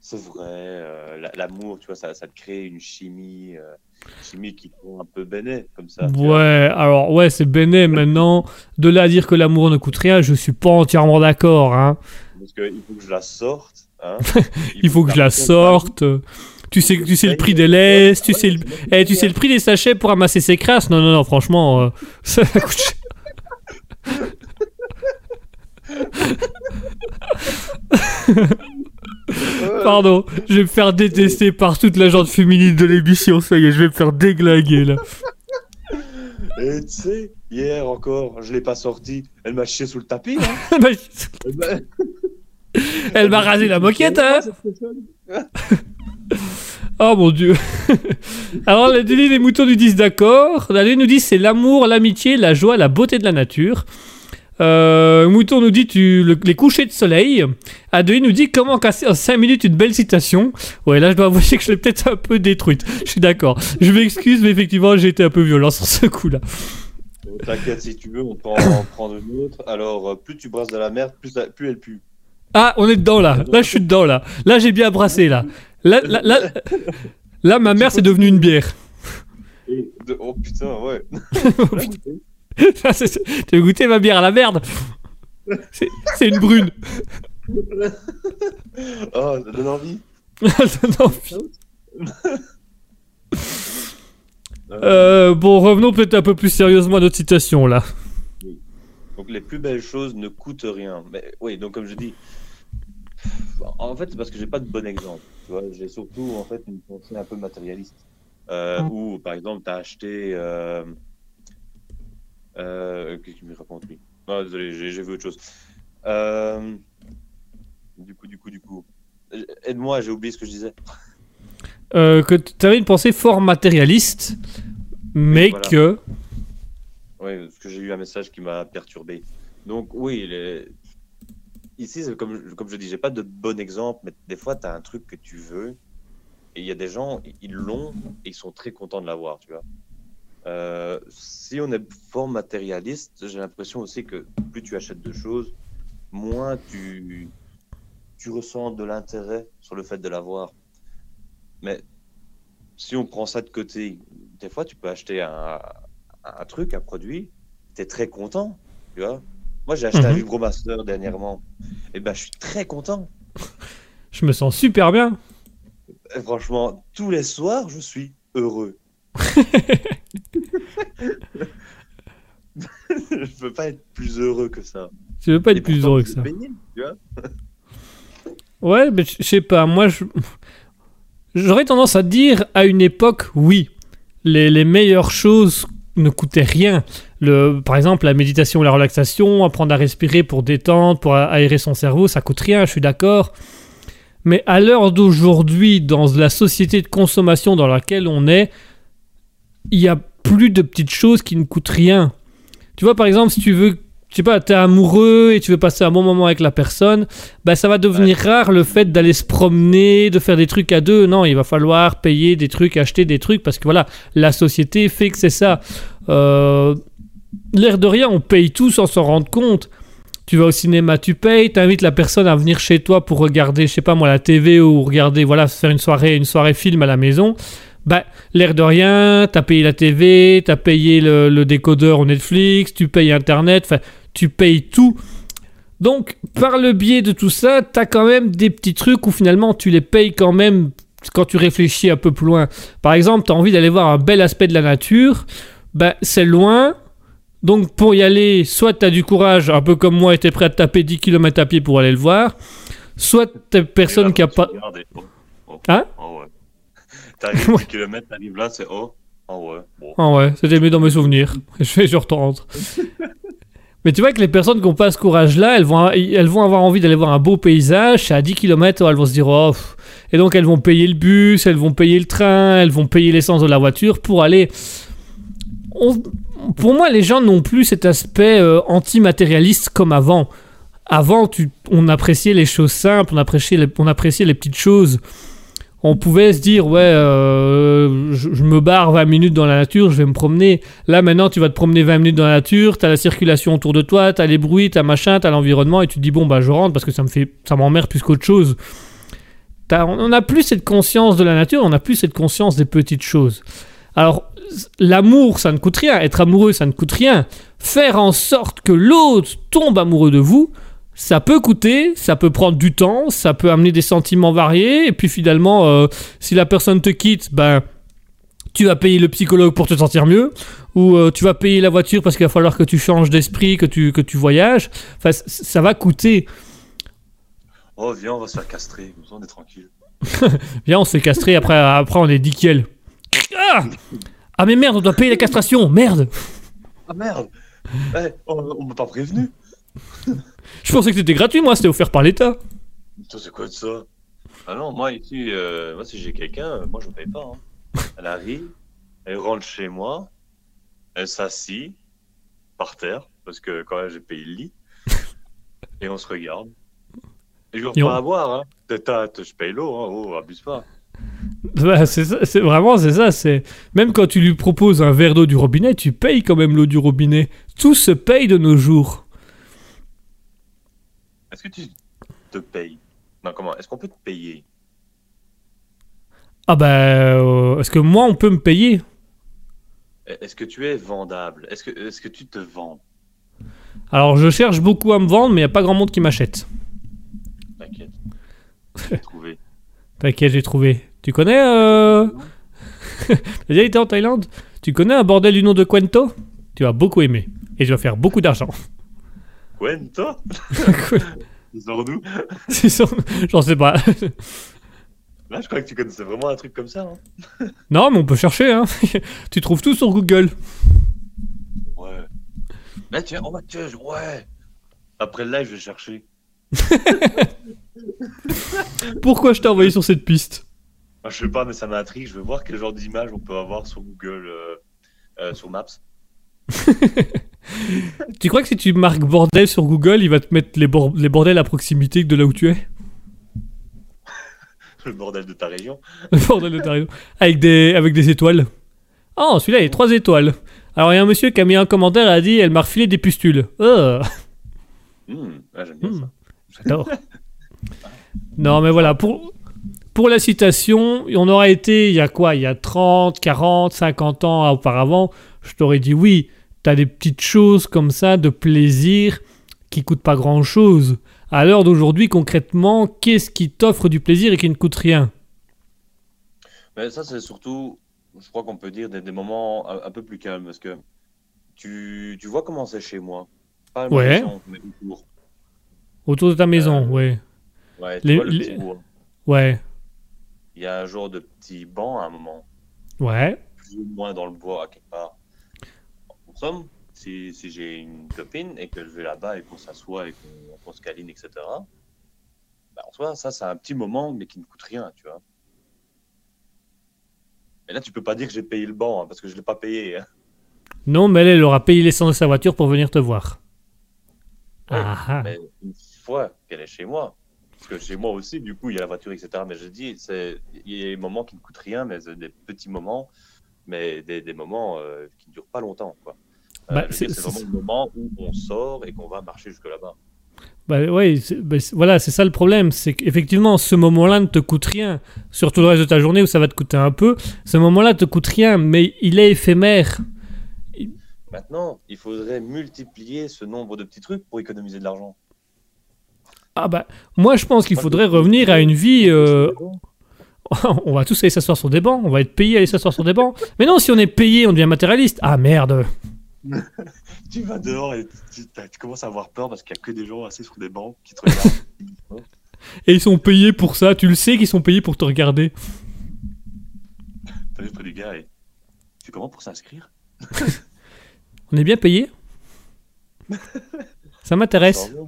c'est vrai, euh, la- l'amour, tu vois, ça, ça te crée une chimie, euh, chimie qui un peu béné, comme ça. Ouais, alors ouais, c'est béné maintenant. De là à dire que l'amour ne coûte rien, je suis pas entièrement d'accord. Hein. Parce qu'il faut que je la sorte. hein. Il faut que je la sorte. Tu sais, tu sais le prix des laisses, tu sais le, eh, tu sais le prix des sachets pour ramasser ses crasses. Non, non, non, franchement, euh, ça coûte cher. Pardon, je vais me faire détester par toute la gente féminine de l'émission. Ça y est, je vais me faire déglinguer là. Et tu sais, hier encore, je l'ai pas sortie. Elle m'a chié sous le tapis. Hein. Elle m'a- Elle m'a rasé la moquette, hein Oh mon dieu. Alors, les Denis les moutons nous disent d'accord. David nous dit c'est l'amour, l'amitié, la joie, la beauté de la nature. Euh, Mouton nous dit tu, le- les couchers de soleil. Adeline nous dit comment casser en 5 minutes une belle citation? Ouais, là je dois avouer que je l'ai peut-être un peu détruite. Je suis d'accord. Je m'excuse, mais effectivement j'ai été un peu violent sur ce coup-là. Bon, T'inquiète, si tu veux, on peut en prendre une autre. Alors, euh, plus tu brasses de la merde, plus, la- plus elle pue. Ah, on est dedans là. Là je suis dedans là. Là j'ai bien brassé là. Là, là, là, là, ma mère c'est devenue une bière. Et de- Oh putain, ouais. Tu veux goûter ma bière à la merde C'est une brune. Oh, ça donne envie. Ça donne envie. Euh, bon, revenons peut-être un peu plus sérieusement à notre citation là. Donc, les plus belles choses ne coûtent rien. Mais oui, donc, comme je dis, en fait, c'est parce que j'ai pas de bon exemple. J'ai surtout, en fait, une pensée un peu matérialiste. Euh, Où, par exemple, tu as acheté. Euh... Euh... Qu'est-ce qu'il me raconte, lui? Non, désolé, j'ai vu autre chose. Euh... Du coup, du coup, du coup. Aide-moi, j'ai oublié ce que je disais. Euh, que tu avais une pensée fort matérialiste, mais voilà. que. Oui, parce que j'ai eu un message qui m'a perturbé. Donc oui, les- ici, comme, comme je dis, j'ai pas de bon exemple, mais des fois, tu as un truc que tu veux, et il y a des gens, ils l'ont, et ils sont très contents de l'avoir, tu vois. Euh, si on est fort matérialiste, j'ai l'impression aussi que plus tu achètes de choses, moins tu, tu ressens de l'intérêt sur le fait de l'avoir. Mais si on prend ça de côté, des fois, tu peux acheter un, un truc, un produit, tu es très content, tu vois. Moi, j'ai acheté un Mhm. vibromaster dernièrement, et ben, je suis très content. Je me sens super bien. Et franchement, tous les soirs, je suis heureux. je peux pas être plus heureux que ça. Tu veux pas être Et plus pourtant, heureux que ça. payé, tu vois. Ouais, mais je sais pas, moi. J'aurais tendance à dire à une époque, oui. Les, les meilleures choses ne coûtait rien. Le, par exemple, la méditation, la relaxation, apprendre à respirer pour détendre, pour aérer son cerveau, ça coûte rien, je suis d'accord. Mais à l'heure d'aujourd'hui, dans la société de consommation dans laquelle on est, il y a plus de petites choses qui ne coûtent rien. Tu vois, par exemple, si tu veux, je sais pas, t'es amoureux et tu veux passer un bon moment avec la personne, bah ça va devenir rare le fait d'aller se promener, de faire des trucs à deux. Non, il va falloir payer des trucs, acheter des trucs, parce que voilà, la société fait que c'est ça. Euh, L'air de rien, on paye tout sans s'en rendre compte. Tu vas au cinéma, tu payes, t'invites la personne à venir chez toi pour regarder, je sais pas moi, la TV ou regarder, voilà, faire une soirée, une soirée film à la maison. Bah, l'air de rien, t'as payé la TV, t'as payé le, le décodeur au Netflix, tu payes Internet, enfin, tu payes tout. Donc, par le biais de tout ça, t'as quand même des petits trucs où finalement tu les payes quand même quand tu réfléchis un peu plus loin. Par exemple, t'as envie d'aller voir un bel aspect de la nature, bah, c'est loin, donc pour y aller, soit tu as du courage, un peu comme moi, et tu es prêt à taper 10 km à pied pour aller le voir, soit tu personne qui a pas... Hein? Oh ouais. T'arrives 10 km, t'arrives là, c'est oh. Oh ouais. Bon. Ah ouais, c'était mieux dans mes souvenirs. Je vais, je retente. Mais tu vois que les personnes qui n'ont pas ce courage-là, elles vont, elles vont avoir envie d'aller voir un beau paysage, à 10 km, elles vont se dire oh. pff. Et donc elles vont payer le bus, elles vont payer le train, elles vont payer l'essence de la voiture pour aller. On- pour moi, les gens n'ont plus cet aspect euh, anti-matérialiste comme avant. Avant, tu- on appréciait les choses simples, on appréciait les, on appréciait les petites choses. On pouvait se dire, ouais, euh, je, me barre 20 minutes dans la nature, je vais me promener. Là, maintenant, tu vas te promener 20 minutes dans la nature, t'as la circulation autour de toi, t'as les bruits, t'as machin, t'as l'environnement, et tu te dis, bon, bah, je rentre parce que ça me fait, ça m'emmerde plus qu'autre chose. T'as- on n'a plus cette conscience de la nature, on n'a plus cette conscience des petites choses. Alors, l'amour, ça ne coûte rien. Être amoureux, ça ne coûte rien. Faire en sorte que l'autre tombe amoureux de vous, ça peut coûter, ça peut prendre du temps, ça peut amener des sentiments variés. Et puis finalement, euh, si la personne te quitte, ben, tu vas payer le psychologue pour te sentir mieux, ou euh, tu vas payer la voiture parce qu'il va falloir que tu changes d'esprit, que tu, que tu voyages. Enfin, ça va coûter. Oh, viens, on va se faire castrer. On est tranquille. Viens, on se fait castrer, après, après on est nickel. Ah ah mais merde, on doit payer la castration, merde Ah merde Eh, On, on m'a pas prévenu. Je pensais que c'était gratuit, moi, c'était offert par l'État. Toi, c'est quoi de ça? Ah non, moi ici, euh, moi si j'ai quelqu'un, euh, moi je paye pas. hein. Elle arrive, elle rentre chez moi, elle s'assit par terre, parce que quand même j'ai payé le lit, et on se regarde. Et je repars on- à boire, hein. Je paye l'eau, hein. oh, abuse pas. Bah, c'est vraiment c'est ça. C'est même quand tu lui proposes un verre d'eau du robinet, tu payes quand même l'eau du robinet. Tout se paye de nos jours. Que tu te payes Non, comment Est-ce qu'on peut te payer? Ah bah, euh, est-ce que moi on peut me payer? Est-ce que tu es vendable? Est-ce que, est que tu te vends? Alors je cherche beaucoup à me vendre, mais il y a pas grand monde qui m'achète. T'inquiète. J'ai trouvé. T'inquiète, j'ai trouvé. Tu connais euh... T'as déjà été en Thaïlande Tu connais un bordel du nom de Quento Tu vas beaucoup aimer et tu vas faire beaucoup d'argent. Quento C'est ça J'en sais pas. Là, je crois que tu connaissais vraiment un truc comme ça. Hein. non, mais on peut chercher. Hein. tu trouves tout sur Google. Ouais. Là, tiens, tiens, je- ouais. Après le live, je vais chercher. Pourquoi je t'ai envoyé sur cette piste? Ah, je sais pas, mais ça m'intrigue. Je veux voir quel genre d'image on peut avoir sur Google, euh, euh, sur Maps. Tu crois que si tu marques bordel sur Google, il va te mettre les, bor- les bordels à proximité de là où tu es? Le bordel de ta région. Le bordel de ta région. Avec des, avec des étoiles. Oh, celui-là, il a trois étoiles. Alors, il y a un monsieur qui a mis un commentaire et a dit Elle m'a refilé des pustules. Oh, Hmm, ah, j'aime bien hmm, ça. J'adore. non, mais voilà, pour, pour la citation, on aurait été, il y a quoi Il y a 30, 40, 50 ans auparavant, je t'aurais dit oui, t'as des petites choses comme ça de plaisir qui coûtent pas grand-chose. À l'heure d'aujourd'hui, concrètement, qu'est-ce qui t'offre du plaisir et qui ne coûte rien? Mais ça, c'est surtout, je crois qu'on peut dire, des, des moments un, un peu plus calmes. Parce que tu, tu vois comment c'est chez moi. Pas Ouais. maison, mais autour. Autour de ta maison, Euh, ouais. Ouais, tu Les- vois le les- petit bois. Ouais, Il y a un genre de petit banc à un moment. ouais. Plus ou moins dans le bois, à quelque part. Somme, si, si j'ai une copine et que je vais là-bas et qu'on s'assoit et qu'on se câline, etc., bah, en soi, ça, c'est un petit moment, mais qui ne coûte rien, tu vois. Mais là, tu peux pas dire que j'ai payé le banc, hein, parce que je l'ai pas payé. hein. Non, mais elle, elle aura payé l'essence de sa voiture pour venir te voir. Ouais, Ah, ah. Mais une fois qu'elle est chez moi, parce que chez moi aussi, du coup, il y a la voiture, etc. Mais je dis, il y a des moments qui ne coûtent rien, mais des petits moments, mais des, des moments euh, qui ne durent pas longtemps. Quoi. Euh, Bah, c'est- vraiment le moment où on sort et qu'on va marcher jusque là-bas. Bah ouais, bah, voilà, c'est ça le problème, c'est qu'effectivement, ce moment-là ne te coûte rien, surtout le reste de ta journée où ça va te coûter un peu. Ce moment-là te coûte rien, mais il est éphémère. Maintenant, il faudrait multiplier ce nombre de petits trucs pour économiser de l'argent. Ah bah, moi je pense qu'il faudrait revenir à une vie. euh, on va tous aller s'asseoir sur des bancs, on va être payé à aller s'asseoir sur des bancs. Mais non, si on est payé, on devient matérialiste. Ah merde. Tu vas dehors et tu, t'as- tu commences à avoir peur parce qu'il n'y a que des gens assis sur des bancs qui te regardent. Et ils sont payés pour ça, tu le sais qu'ils sont payés pour te regarder. T'arrives près du gars et tu comment pour s'inscrire On est bien payé Ça m'intéresse. Ça va.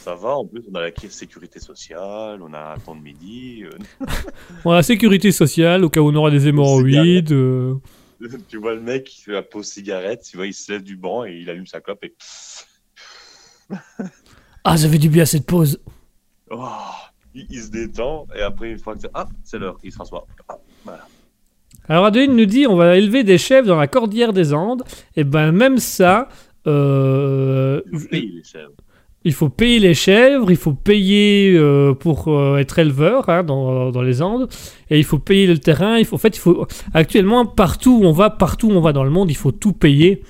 Ça va, en plus on a la caisse sécurité sociale, on a un temps de midi. euh, On a la sécurité sociale au cas où on aura des hémorroïdes. euh. tu vois le mec qui fait la pause cigarette, tu vois, il se lève du banc et il allume sa clope et. Ah, ça fait du bien cette pause. Oh, il, il se détend et après, une fois que c'est. Ah, c'est l'heure, il se rassoit. Ah, voilà. Alors Adeline nous dit on va élever des chèvres dans la cordillère des Andes. Et ben même ça, euh, paye les chèvres. Il faut payer les chèvres, il faut payer euh, pour euh, être éleveur hein, dans, dans les Andes, et il faut payer le terrain. Il faut, en fait, il faut actuellement partout où on va, partout où on va dans le monde, il faut tout payer.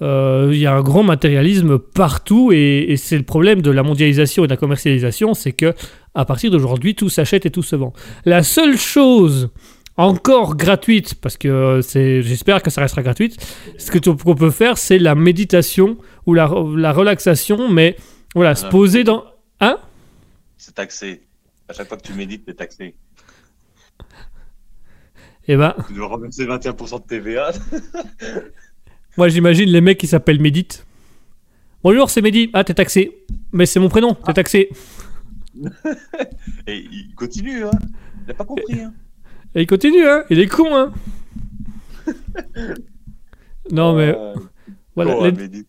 Euh, Il y a un grand matérialisme partout, et, c'est le problème de la mondialisation et de la commercialisation, c'est que à partir d'aujourd'hui, tout s'achète et tout se vend. La seule chose encore gratuite, parce que c'est, j'espère que ça restera gratuite, ce que qu'on peut faire, c'est la méditation ou la, la relaxation, mais voilà, se Ah. poser dans... Hein? C'est taxé. À chaque fois que tu médites, t'es taxé. Eh ben, Tu dois reverser 21% de TVA. moi j'imagine les mecs qui s'appellent Médite. Bonjour, c'est Mehdi. Ah, t'es taxé. Mais c'est mon prénom, t'es taxé. Et il continue, hein. Il a pas compris, hein. Et il continue, hein Il est con, hein Non, mais Euh, voilà. oh, les- Mehdi.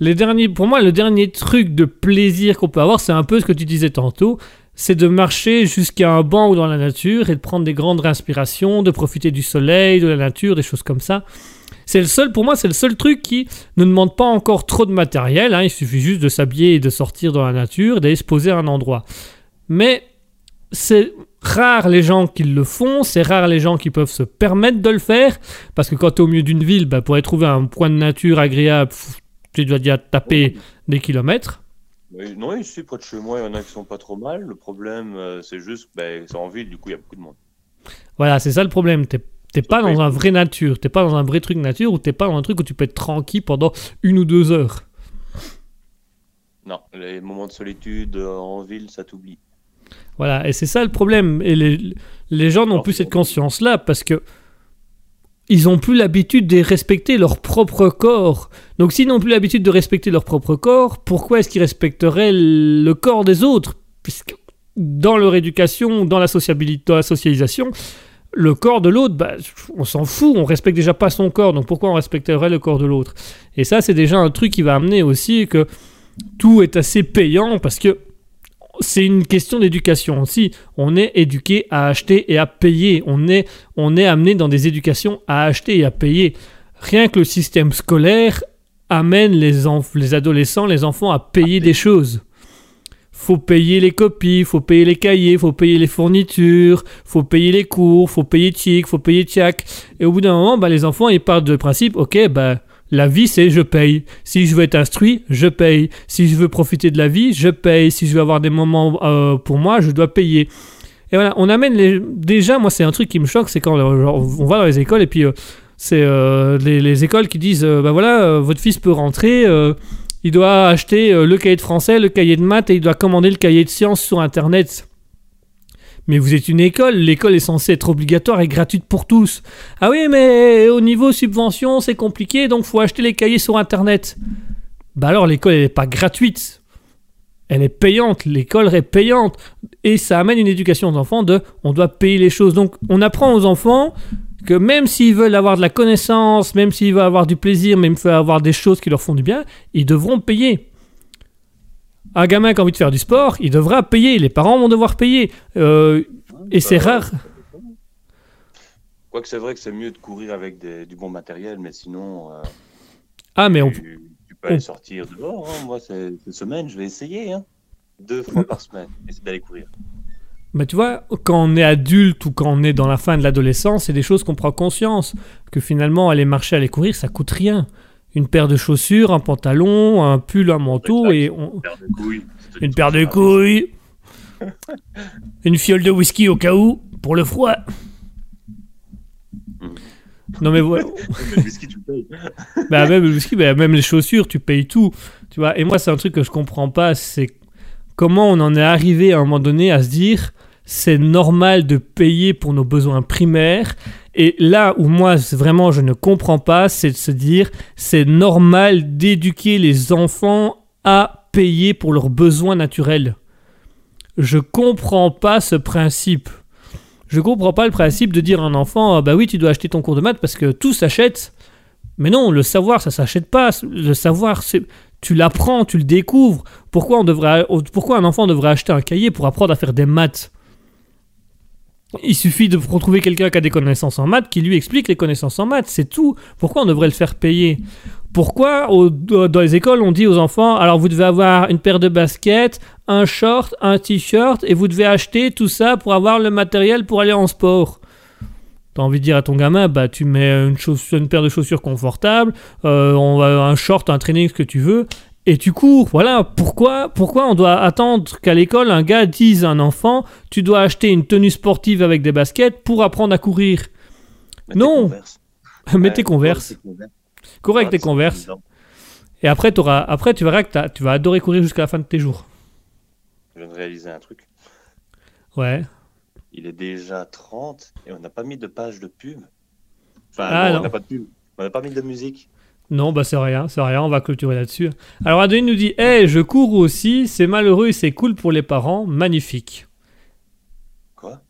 Les derniers, pour moi, le dernier truc de plaisir qu'on peut avoir, c'est un peu ce que tu disais tantôt, c'est de marcher jusqu'à un banc ou dans la nature et de prendre des grandes respirations, de profiter du soleil, de la nature, des choses comme ça. C'est le seul, pour moi, c'est le seul truc qui ne demande pas encore trop de matériel. hein. Il suffit juste de s'habiller et de sortir dans la nature, d'aller se poser à un endroit. Mais c'est rare les gens qui le font, c'est rare les gens qui peuvent se permettre de le faire, parce que quand tu es au milieu d'une ville, bah, pour aller trouver un point de nature agréable, tu dois déjà taper des kilomètres. Mais non, ici, près de chez moi, il y en a qui sont pas trop mal. Le problème, euh, c'est juste, ben, c'est en ville, du coup, il y a beaucoup de monde. Voilà, c'est ça le problème. T'es t'es pas dans un vrai nature, t'es pas dans un vrai truc nature, ou t'es pas dans un truc où tu peux être tranquille pendant une ou deux heures. Non, les moments de solitude euh, en ville, ça t'oublie. Voilà, et c'est ça le problème. Et les, les gens n'ont plus cette conscience-là parce que ils ont plus l'habitude de respecter leur propre corps. Donc s'ils n'ont plus l'habitude de respecter leur propre corps, pourquoi est-ce qu'ils respecteraient le corps des autres? Puisque dans leur éducation, dans la sociabilité, dans la socialisation, le corps de l'autre, bah, on s'en fout, on respecte déjà pas son corps, donc pourquoi on respecterait le corps de l'autre? Et ça, c'est déjà un truc qui va amener aussi que tout est assez payant parce que c'est une question d'éducation aussi. On est éduqué à acheter et à payer. On est, on est amené dans des éducations à acheter et à payer. Rien que le système scolaire amène les, les adolescents, les enfants à payer des choses. Faut payer les copies, faut payer les cahiers, faut payer les fournitures, faut payer les cours, faut payer TIC, faut payer TIAC. Et au bout d'un moment, bah, les enfants, ils partent du principe, ok, bah, la vie, c'est je paye. Si je veux être instruit, je paye. Si je veux profiter de la vie, je paye. Si je veux avoir des moments euh, pour moi, je dois payer. Et voilà, on amène les... Déjà, moi, c'est un truc qui me choque, c'est quand on va dans les écoles et puis euh, c'est euh, les, les écoles qui disent, bah voilà, votre fils peut rentrer, il doit acheter le cahier de français, le cahier de maths et il doit commander le cahier de sciences sur Internet. Mais vous êtes une école, l'école est censée être obligatoire et gratuite pour tous. Ah oui, mais au niveau subvention, c'est compliqué, donc faut acheter les cahiers sur Internet. Bah alors l'école, n'est pas gratuite. Elle est payante, l'école est payante. Et ça amène une éducation aux enfants de on doit payer les choses. Donc on apprend aux enfants que même s'ils veulent avoir de la connaissance, même s'ils veulent avoir du plaisir, même s'ils veulent avoir des choses qui leur font du bien, ils devront payer. Un gamin qui a envie de faire du sport, il devra payer. Les parents vont devoir payer. Euh, et c'est Bah, rare. Quoique c'est vrai que c'est mieux de courir avec des- du bon matériel, mais sinon, euh, Ah, mais on, tu, tu peux on- aller sortir dehors. hein. Moi, cette semaine, je vais essayer. hein. Deux fois par semaine, essayer d'aller courir. Mais tu vois, quand on est adulte ou quand on est dans la fin de l'adolescence, c'est des choses qu'on prend conscience. Que finalement, aller marcher, aller courir, ça coûte rien. Une paire de chaussures, un pantalon, un pull, un manteau et on- Une paire de couilles. une paire de couilles. Une fiole de whisky au cas où, pour le froid. Non mais voilà. Le whisky, tu payes. Bah même le whisky, bah, même les chaussures, tu payes tout. Tu vois. Et moi, c'est un truc que je comprends pas, c'est comment on en est arrivé à un moment donné à se dire c'est normal de payer pour nos besoins primaires. Et là où moi, vraiment, je ne comprends pas, c'est de se dire c'est normal d'éduquer les enfants à payer pour leurs besoins naturels. Je comprends pas ce principe. Je comprends pas le principe de dire à un enfant ah bah oui, tu dois acheter ton cours de maths parce que tout s'achète. Mais non, le savoir, ça s'achète pas. Le savoir, c'est tu l'apprends, tu le découvres. Pourquoi, on devrait, pourquoi un enfant devrait acheter un cahier pour apprendre à faire des maths? Il suffit de retrouver quelqu'un qui a des connaissances en maths qui lui explique les connaissances en maths, c'est tout. Pourquoi on devrait le faire payer? Pourquoi dans les écoles on dit aux enfants alors vous devez avoir une paire de baskets, un short, un t-shirt et vous devez acheter tout ça pour avoir le matériel pour aller en sport T'as envie de dire à ton gamin, bah tu mets une, paire de chaussures confortables, euh, un short, un training, ce que tu veux, et tu cours. Voilà. Pourquoi, pourquoi on doit attendre qu'à l'école un gars dise à un enfant, tu dois acheter une tenue sportive avec des baskets pour apprendre à courir Mais t'es Non. Converse. Mets tes converses, tes Ouais, tes converses, et après, t'auras- après tu verras que tu vas adorer courir jusqu'à la fin de tes jours. Je viens de réaliser un truc. Ouais. Il est déjà 30 et on n'a pas mis de page de pub. Enfin, Ah, non, non. on n'a pas de pub. On n'a pas mis de musique. Non, bah c'est rien, c'est rien, on va clôturer là-dessus. Alors Adeline nous dit Hey, je cours aussi, c'est malheureux et c'est cool pour les parents, magnifique. Quoi?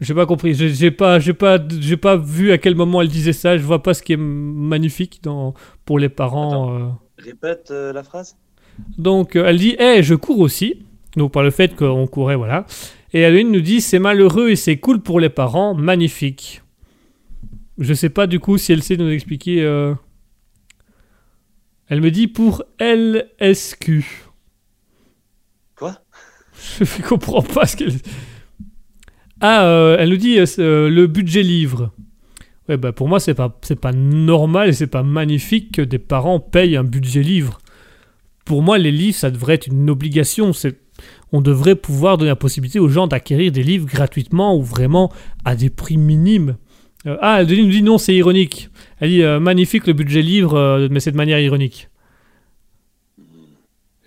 J'ai pas compris, j'ai pas, j'ai pas, j'ai pas vu à quel moment elle disait ça, je vois pas ce qui est magnifique dans, pour les parents. euh. Répète euh, la phrase. Donc euh, elle dit Hey, je cours aussi, donc par le fait qu'on courait, voilà. Et Adeline nous dit C'est malheureux et c'est cool pour les parents, magnifique. Je sais pas du coup si elle sait nous expliquer. Elle me dit pour LSQ. Quoi? Je comprends pas ce qu'elle. Ah, euh, elle nous dit euh, euh, le budget livre. Ouais, bah pour moi c'est pas c'est pas normal et c'est pas magnifique que des parents payent un budget livre. Pour moi les livres ça devrait être une obligation. C'est on devrait pouvoir donner la possibilité aux gens d'acquérir des livres gratuitement ou vraiment à des prix minimes. Euh, ah, elle nous dit non, c'est ironique. Elle dit euh, magnifique le budget livre, euh, mais c'est de manière ironique.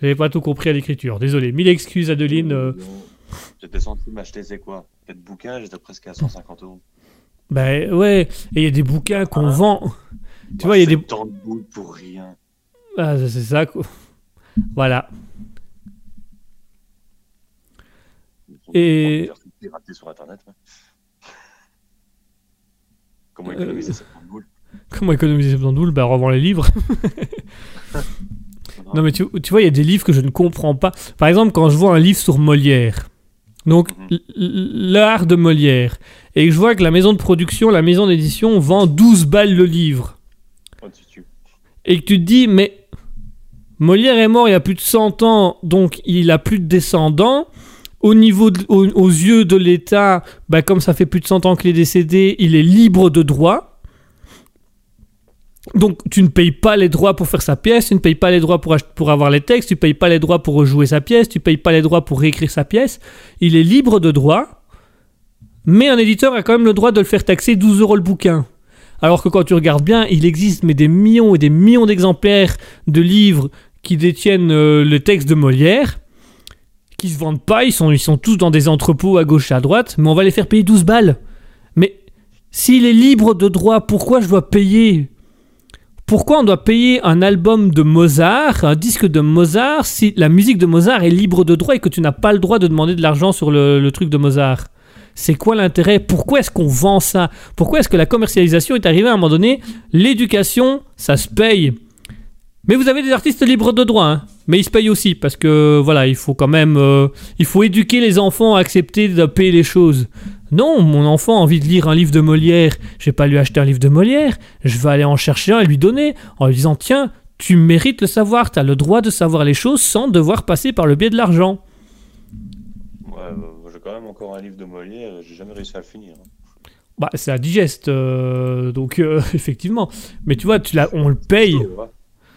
J'avais pas tout compris à l'écriture. Désolé. Mille excuses, Adeline. J'étais censé m'acheter, c'est quoi? Peut-être bouquin, j'étais presque à 150 euros. Ben ouais, et il y a des bouquins qu'on Ah. vend. Tu vois, il y a des- Tant de boules pour rien. Ah, c'est ça. quoi. Voilà. Et- sur internet. ouais. Comment Euh, économiser 70 boules Comment économiser 70 boules Ben revends les livres. non mais tu, tu vois, il y a des livres que je ne comprends pas. Par exemple, quand je vois un livre sur Molière, donc Mhm. l'art de Molière, et que je vois que la maison de production, la maison d'édition vend 12 balles le livre. Oh, tu et que tu te dis, mais Molière est mort il y a plus de 100 ans, donc il a plus de descendants. Au niveau de- au- aux yeux de l'État, bah, comme ça fait plus de 100 ans qu'il est décédé, il est libre de droit. Donc tu ne payes pas les droits pour faire sa pièce, tu ne payes pas les droits pour, avoir les textes, tu ne payes pas les droits pour rejouer sa pièce, tu ne payes pas les droits pour réécrire sa pièce. Il est libre de droit, mais un éditeur a quand même le droit de le faire taxer 12 euros le bouquin. Alors que quand tu regardes bien, il existe mais des millions et des millions d'exemplaires de livres qui détiennent euh, le texte de Molière, qui se vendent pas, ils sont, tous dans des entrepôts à gauche et à droite, mais on va les faire payer 12 balles. Mais s'il est libre de droit, pourquoi je dois payer? Pourquoi on doit payer un album de Mozart, un disque de Mozart, si la musique de Mozart est libre de droit et que tu n'as pas le droit de demander de l'argent sur le truc de Mozart? C'est quoi l'intérêt? Pourquoi est-ce qu'on vend ça? Pourquoi est-ce que la commercialisation est arrivée à un moment donné? L'éducation, ça se paye. Mais vous avez des artistes libres de droit, hein. mais ils se payent aussi parce que voilà, il faut quand même, euh, il faut éduquer les enfants à accepter de payer les choses. Non, mon enfant a envie de lire un livre de Molière, je vais pas lui acheter un livre de Molière, je vais aller en chercher un et lui donner en lui disant tiens, tu mérites le savoir, tu as le droit de savoir les choses sans devoir passer par le biais de l'argent. Ouais, bah, j'ai quand même encore un livre de Molière, j'ai jamais réussi à le finir. hein. Bah, c'est un digeste, euh, donc euh, effectivement. Mais tu vois, tu l'as, on le paye. Ouais.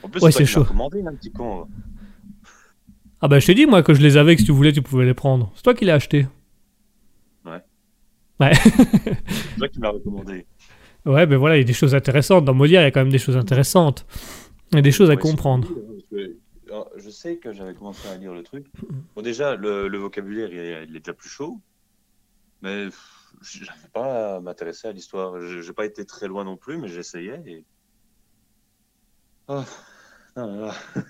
En plus, Ouais, c'est chaud. m'as commandé, un petit con. là. Ah bah je t'ai dit moi que je les avais, que si tu voulais, tu pouvais les prendre. C'est toi qui l'as acheté. Ouais. Ouais. C'est toi qui me l'as recommandé. Ouais, ben voilà, il y a des choses intéressantes. Dans Molière, il y a quand même des choses intéressantes. Il y a des choses à Ouais, comprendre. hein, alors, je sais que j'avais commencé à lire le truc. Bon, déjà, le, le vocabulaire, il est, il est déjà plus chaud. Mais pff, j'arrive pas à m'intéresser à l'histoire. Je- J'ai pas été très loin non plus, mais j'essayais. Et... Ah, ah là là.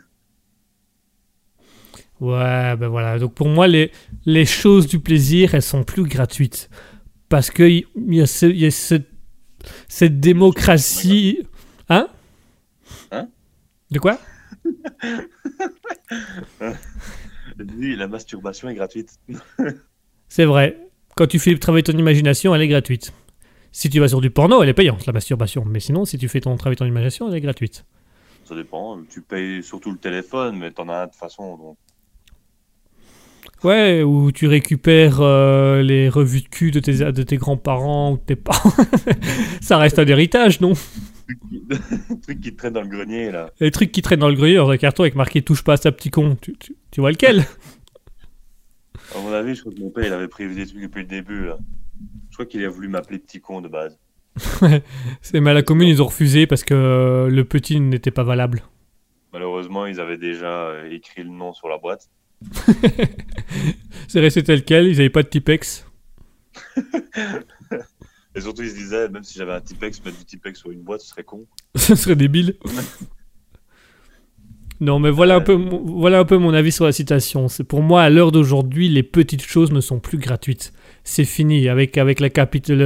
Ouais, ben voilà. Donc pour moi, les, les choses du plaisir, elles sont plus gratuites. Parce que il il y a, ce- y a cette, cette démocratie. Hein? Hein? De quoi? Oui, la masturbation est gratuite. C'est vrai. Quand tu fais travailler ton imagination, elle est gratuite. Si tu vas sur du porno, elle est payante, la masturbation. Mais sinon, si tu fais ton travail ton imagination, elle est gratuite. Ça dépend. Tu payes surtout le téléphone, mais t'en as un de toute façon. Donc... Ouais, ou tu récupères euh, les revues de cul de tes, de tes grands-parents ou de tes parents. Ça reste un héritage, non? Le truc qui traîne dans le grenier, là. Les trucs qui traînent dans le grenier dans un carton avec marqué touche pas à ça petit con. Tu, tu- tu vois lequel? À mon avis, je crois que mon père, il avait prévu des trucs depuis le début, là. Je crois qu'il a voulu m'appeler petit con de base. C'est mais à la commune ils ont refusé parce que euh, le petit n'était pas valable. Malheureusement, ils avaient déjà euh, écrit le nom sur la boîte. C'est resté tel quel, ils avaient pas de Tipex. Et surtout, ils se disaient, même si j'avais un Tipex, mettre du Tipex sur une boîte, ce serait con. Ce serait débile. Non, mais voilà un, peu, mon- voilà un peu mon avis sur la citation. C'est pour moi, à l'heure d'aujourd'hui, les petites choses ne sont plus gratuites. C'est fini. Avec, avec le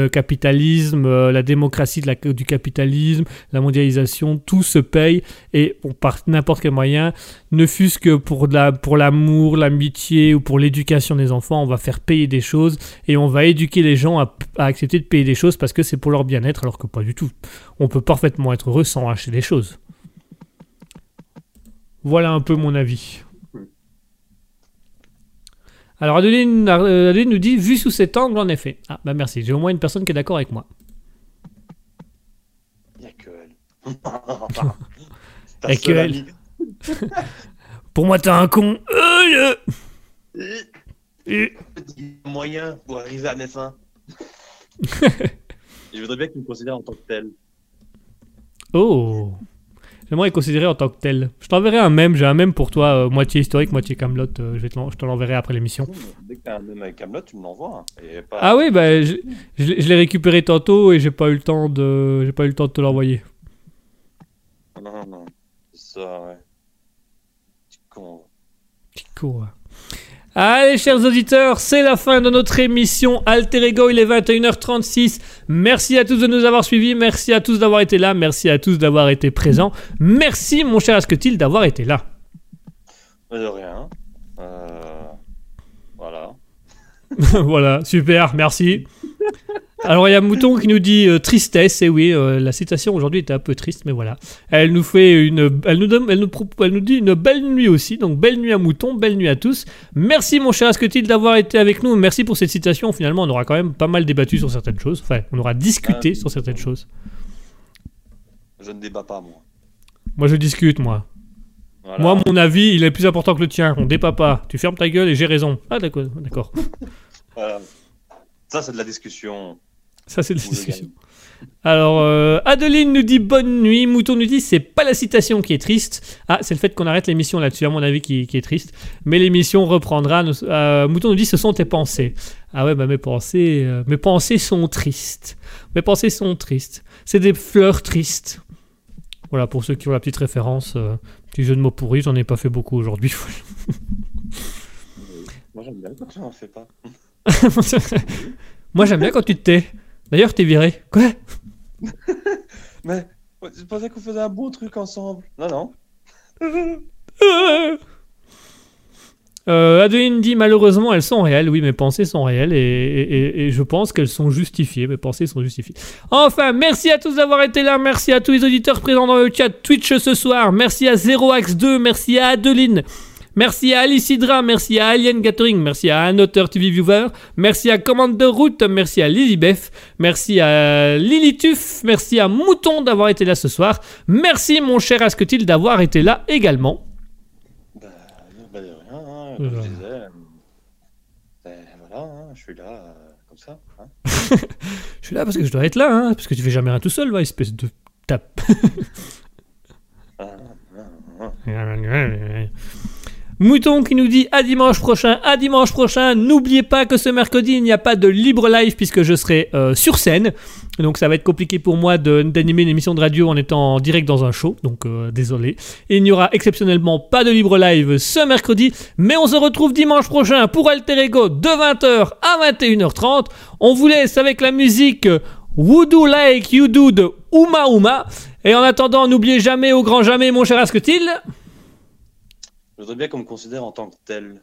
capitalisme, euh, la démocratie du capitalisme, la mondialisation, tout se paye et on n'importe quel moyen, ne fût-ce que pour l'amour, l'amitié ou pour l'éducation des enfants, on va faire payer des choses et on va éduquer les gens à, à accepter de payer des choses parce que c'est pour leur bien-être, alors que pas du tout. On peut parfaitement être heureux sans acheter des choses. Voilà un peu mon avis. Alors Adeline, Adeline nous dit, vu sous cet angle, en effet. Ah bah merci, j'ai au moins une personne qui est d'accord avec moi. Il a que elle. Et que elle. Pour moi, t'es un con. Euh, Euh. Petit moyen pour arriver à mes fins. Je voudrais bien qu'il me considère en tant que tel. Oh J'aimerais être considéré en tant que tel. Je t'enverrai un mème, j'ai un mème pour toi, euh, moitié historique, moitié Camelot. je, vais te l'en- je te l'enverrai après l'émission. Dès que t'as un même avec Camelot, tu me l'envoies. hein. Pas- Ah oui, bah, je, je l'ai je l'ai récupéré tantôt et j'ai pas eu le temps de, j'ai pas eu le temps de te l'envoyer. Non, non, non. C'est ça, ouais. Petit con. Petit con, ouais. Allez, chers auditeurs, c'est la fin de notre émission Alter Ego. Il est 21h36. Merci à tous de nous avoir suivis. Merci à tous d'avoir été là. Merci à tous d'avoir été présents. Merci, mon cher Asketil, d'avoir été là. De rien. Euh... Voilà. voilà, super, merci. Alors il y a Mouton qui nous dit euh, tristesse, et oui, euh, la citation aujourd'hui était un peu triste, mais voilà. Elle nous fait une, elle nous donne, elle nous, elle nous dit une belle nuit aussi, donc belle nuit à Mouton, belle nuit à tous. Merci mon cher Asketil d'avoir été avec nous, merci pour cette citation. Finalement, on aura quand même pas mal débattu sur certaines choses, enfin, on aura discuté Ah, sur certaines choses. Je ne débat pas, moi. Moi, je discute, moi. Voilà. Moi, mon avis, il est plus important que le tien. On débat pas. Tu fermes ta gueule et j'ai raison. Ah d'accord, d'accord. Voilà. Ça, c'est de la discussion. Ça, c'est la Ou le discussion. Alors, euh, Adeline nous dit bonne nuit. Mouton nous dit c'est pas la citation qui est triste. Ah, c'est le fait qu'on arrête l'émission là-dessus, à mon avis, qui, qui est triste. Mais l'émission reprendra. Nous- euh, Mouton nous dit ce sont tes pensées. Ah ouais, bah mes pensées, euh, mes pensées sont tristes. Mes pensées sont tristes. C'est des fleurs tristes. Voilà, pour ceux qui ont la petite référence. euh, petit jeu de mots pourri, j'en ai pas fait beaucoup aujourd'hui. Moi j'aime bien quand tu n'en fais pas. Moi j'aime bien quand tu te tais. D'ailleurs, t'es viré. Quoi? Mais je pensais qu'on faisait un bon truc ensemble. Non, non. Euh, Adeline dit malheureusement elles sont réelles. Oui, mes pensées sont réelles et, et- et- et je pense qu'elles sont justifiées. Mes pensées sont justifiées. Enfin, merci à tous d'avoir été là. Merci à tous les auditeurs présents dans le chat Twitch ce soir. Merci à Zeroax 2. Merci à Adeline. Merci à Alicidra, merci à Alien Gathering, merci à Anoteur TV Viewer, merci à Commande de Route, merci à Lilybeth, merci à Lilituf, merci à Mouton d'avoir été là ce soir, merci mon cher Asketil d'avoir été là également. Bah, bah de rien, hein, comme je disais. euh, ben, voilà, hein, je suis là, euh, comme ça. Hein. Je suis là parce que je dois être là, hein, parce que tu fais jamais rien tout seul, espèce de tape. Ah, ah, ah. Mouton qui nous dit à dimanche prochain, à dimanche prochain. N'oubliez pas que ce mercredi, il n'y a pas de libre live puisque je serai euh, sur scène. Donc ça va être compliqué pour moi d'animer une émission de radio en étant direct dans un show. Donc euh, désolé. Et il n'y aura exceptionnellement pas de libre live ce mercredi. Mais on se retrouve dimanche prochain pour Alter Ego de 20h à 21h30. On vous laisse avec la musique Voodoo Like You Do de Uma Uma. Et en attendant, n'oubliez jamais, au grand jamais, mon cher Asketil. Je voudrais bien qu'on me considère en tant que tel.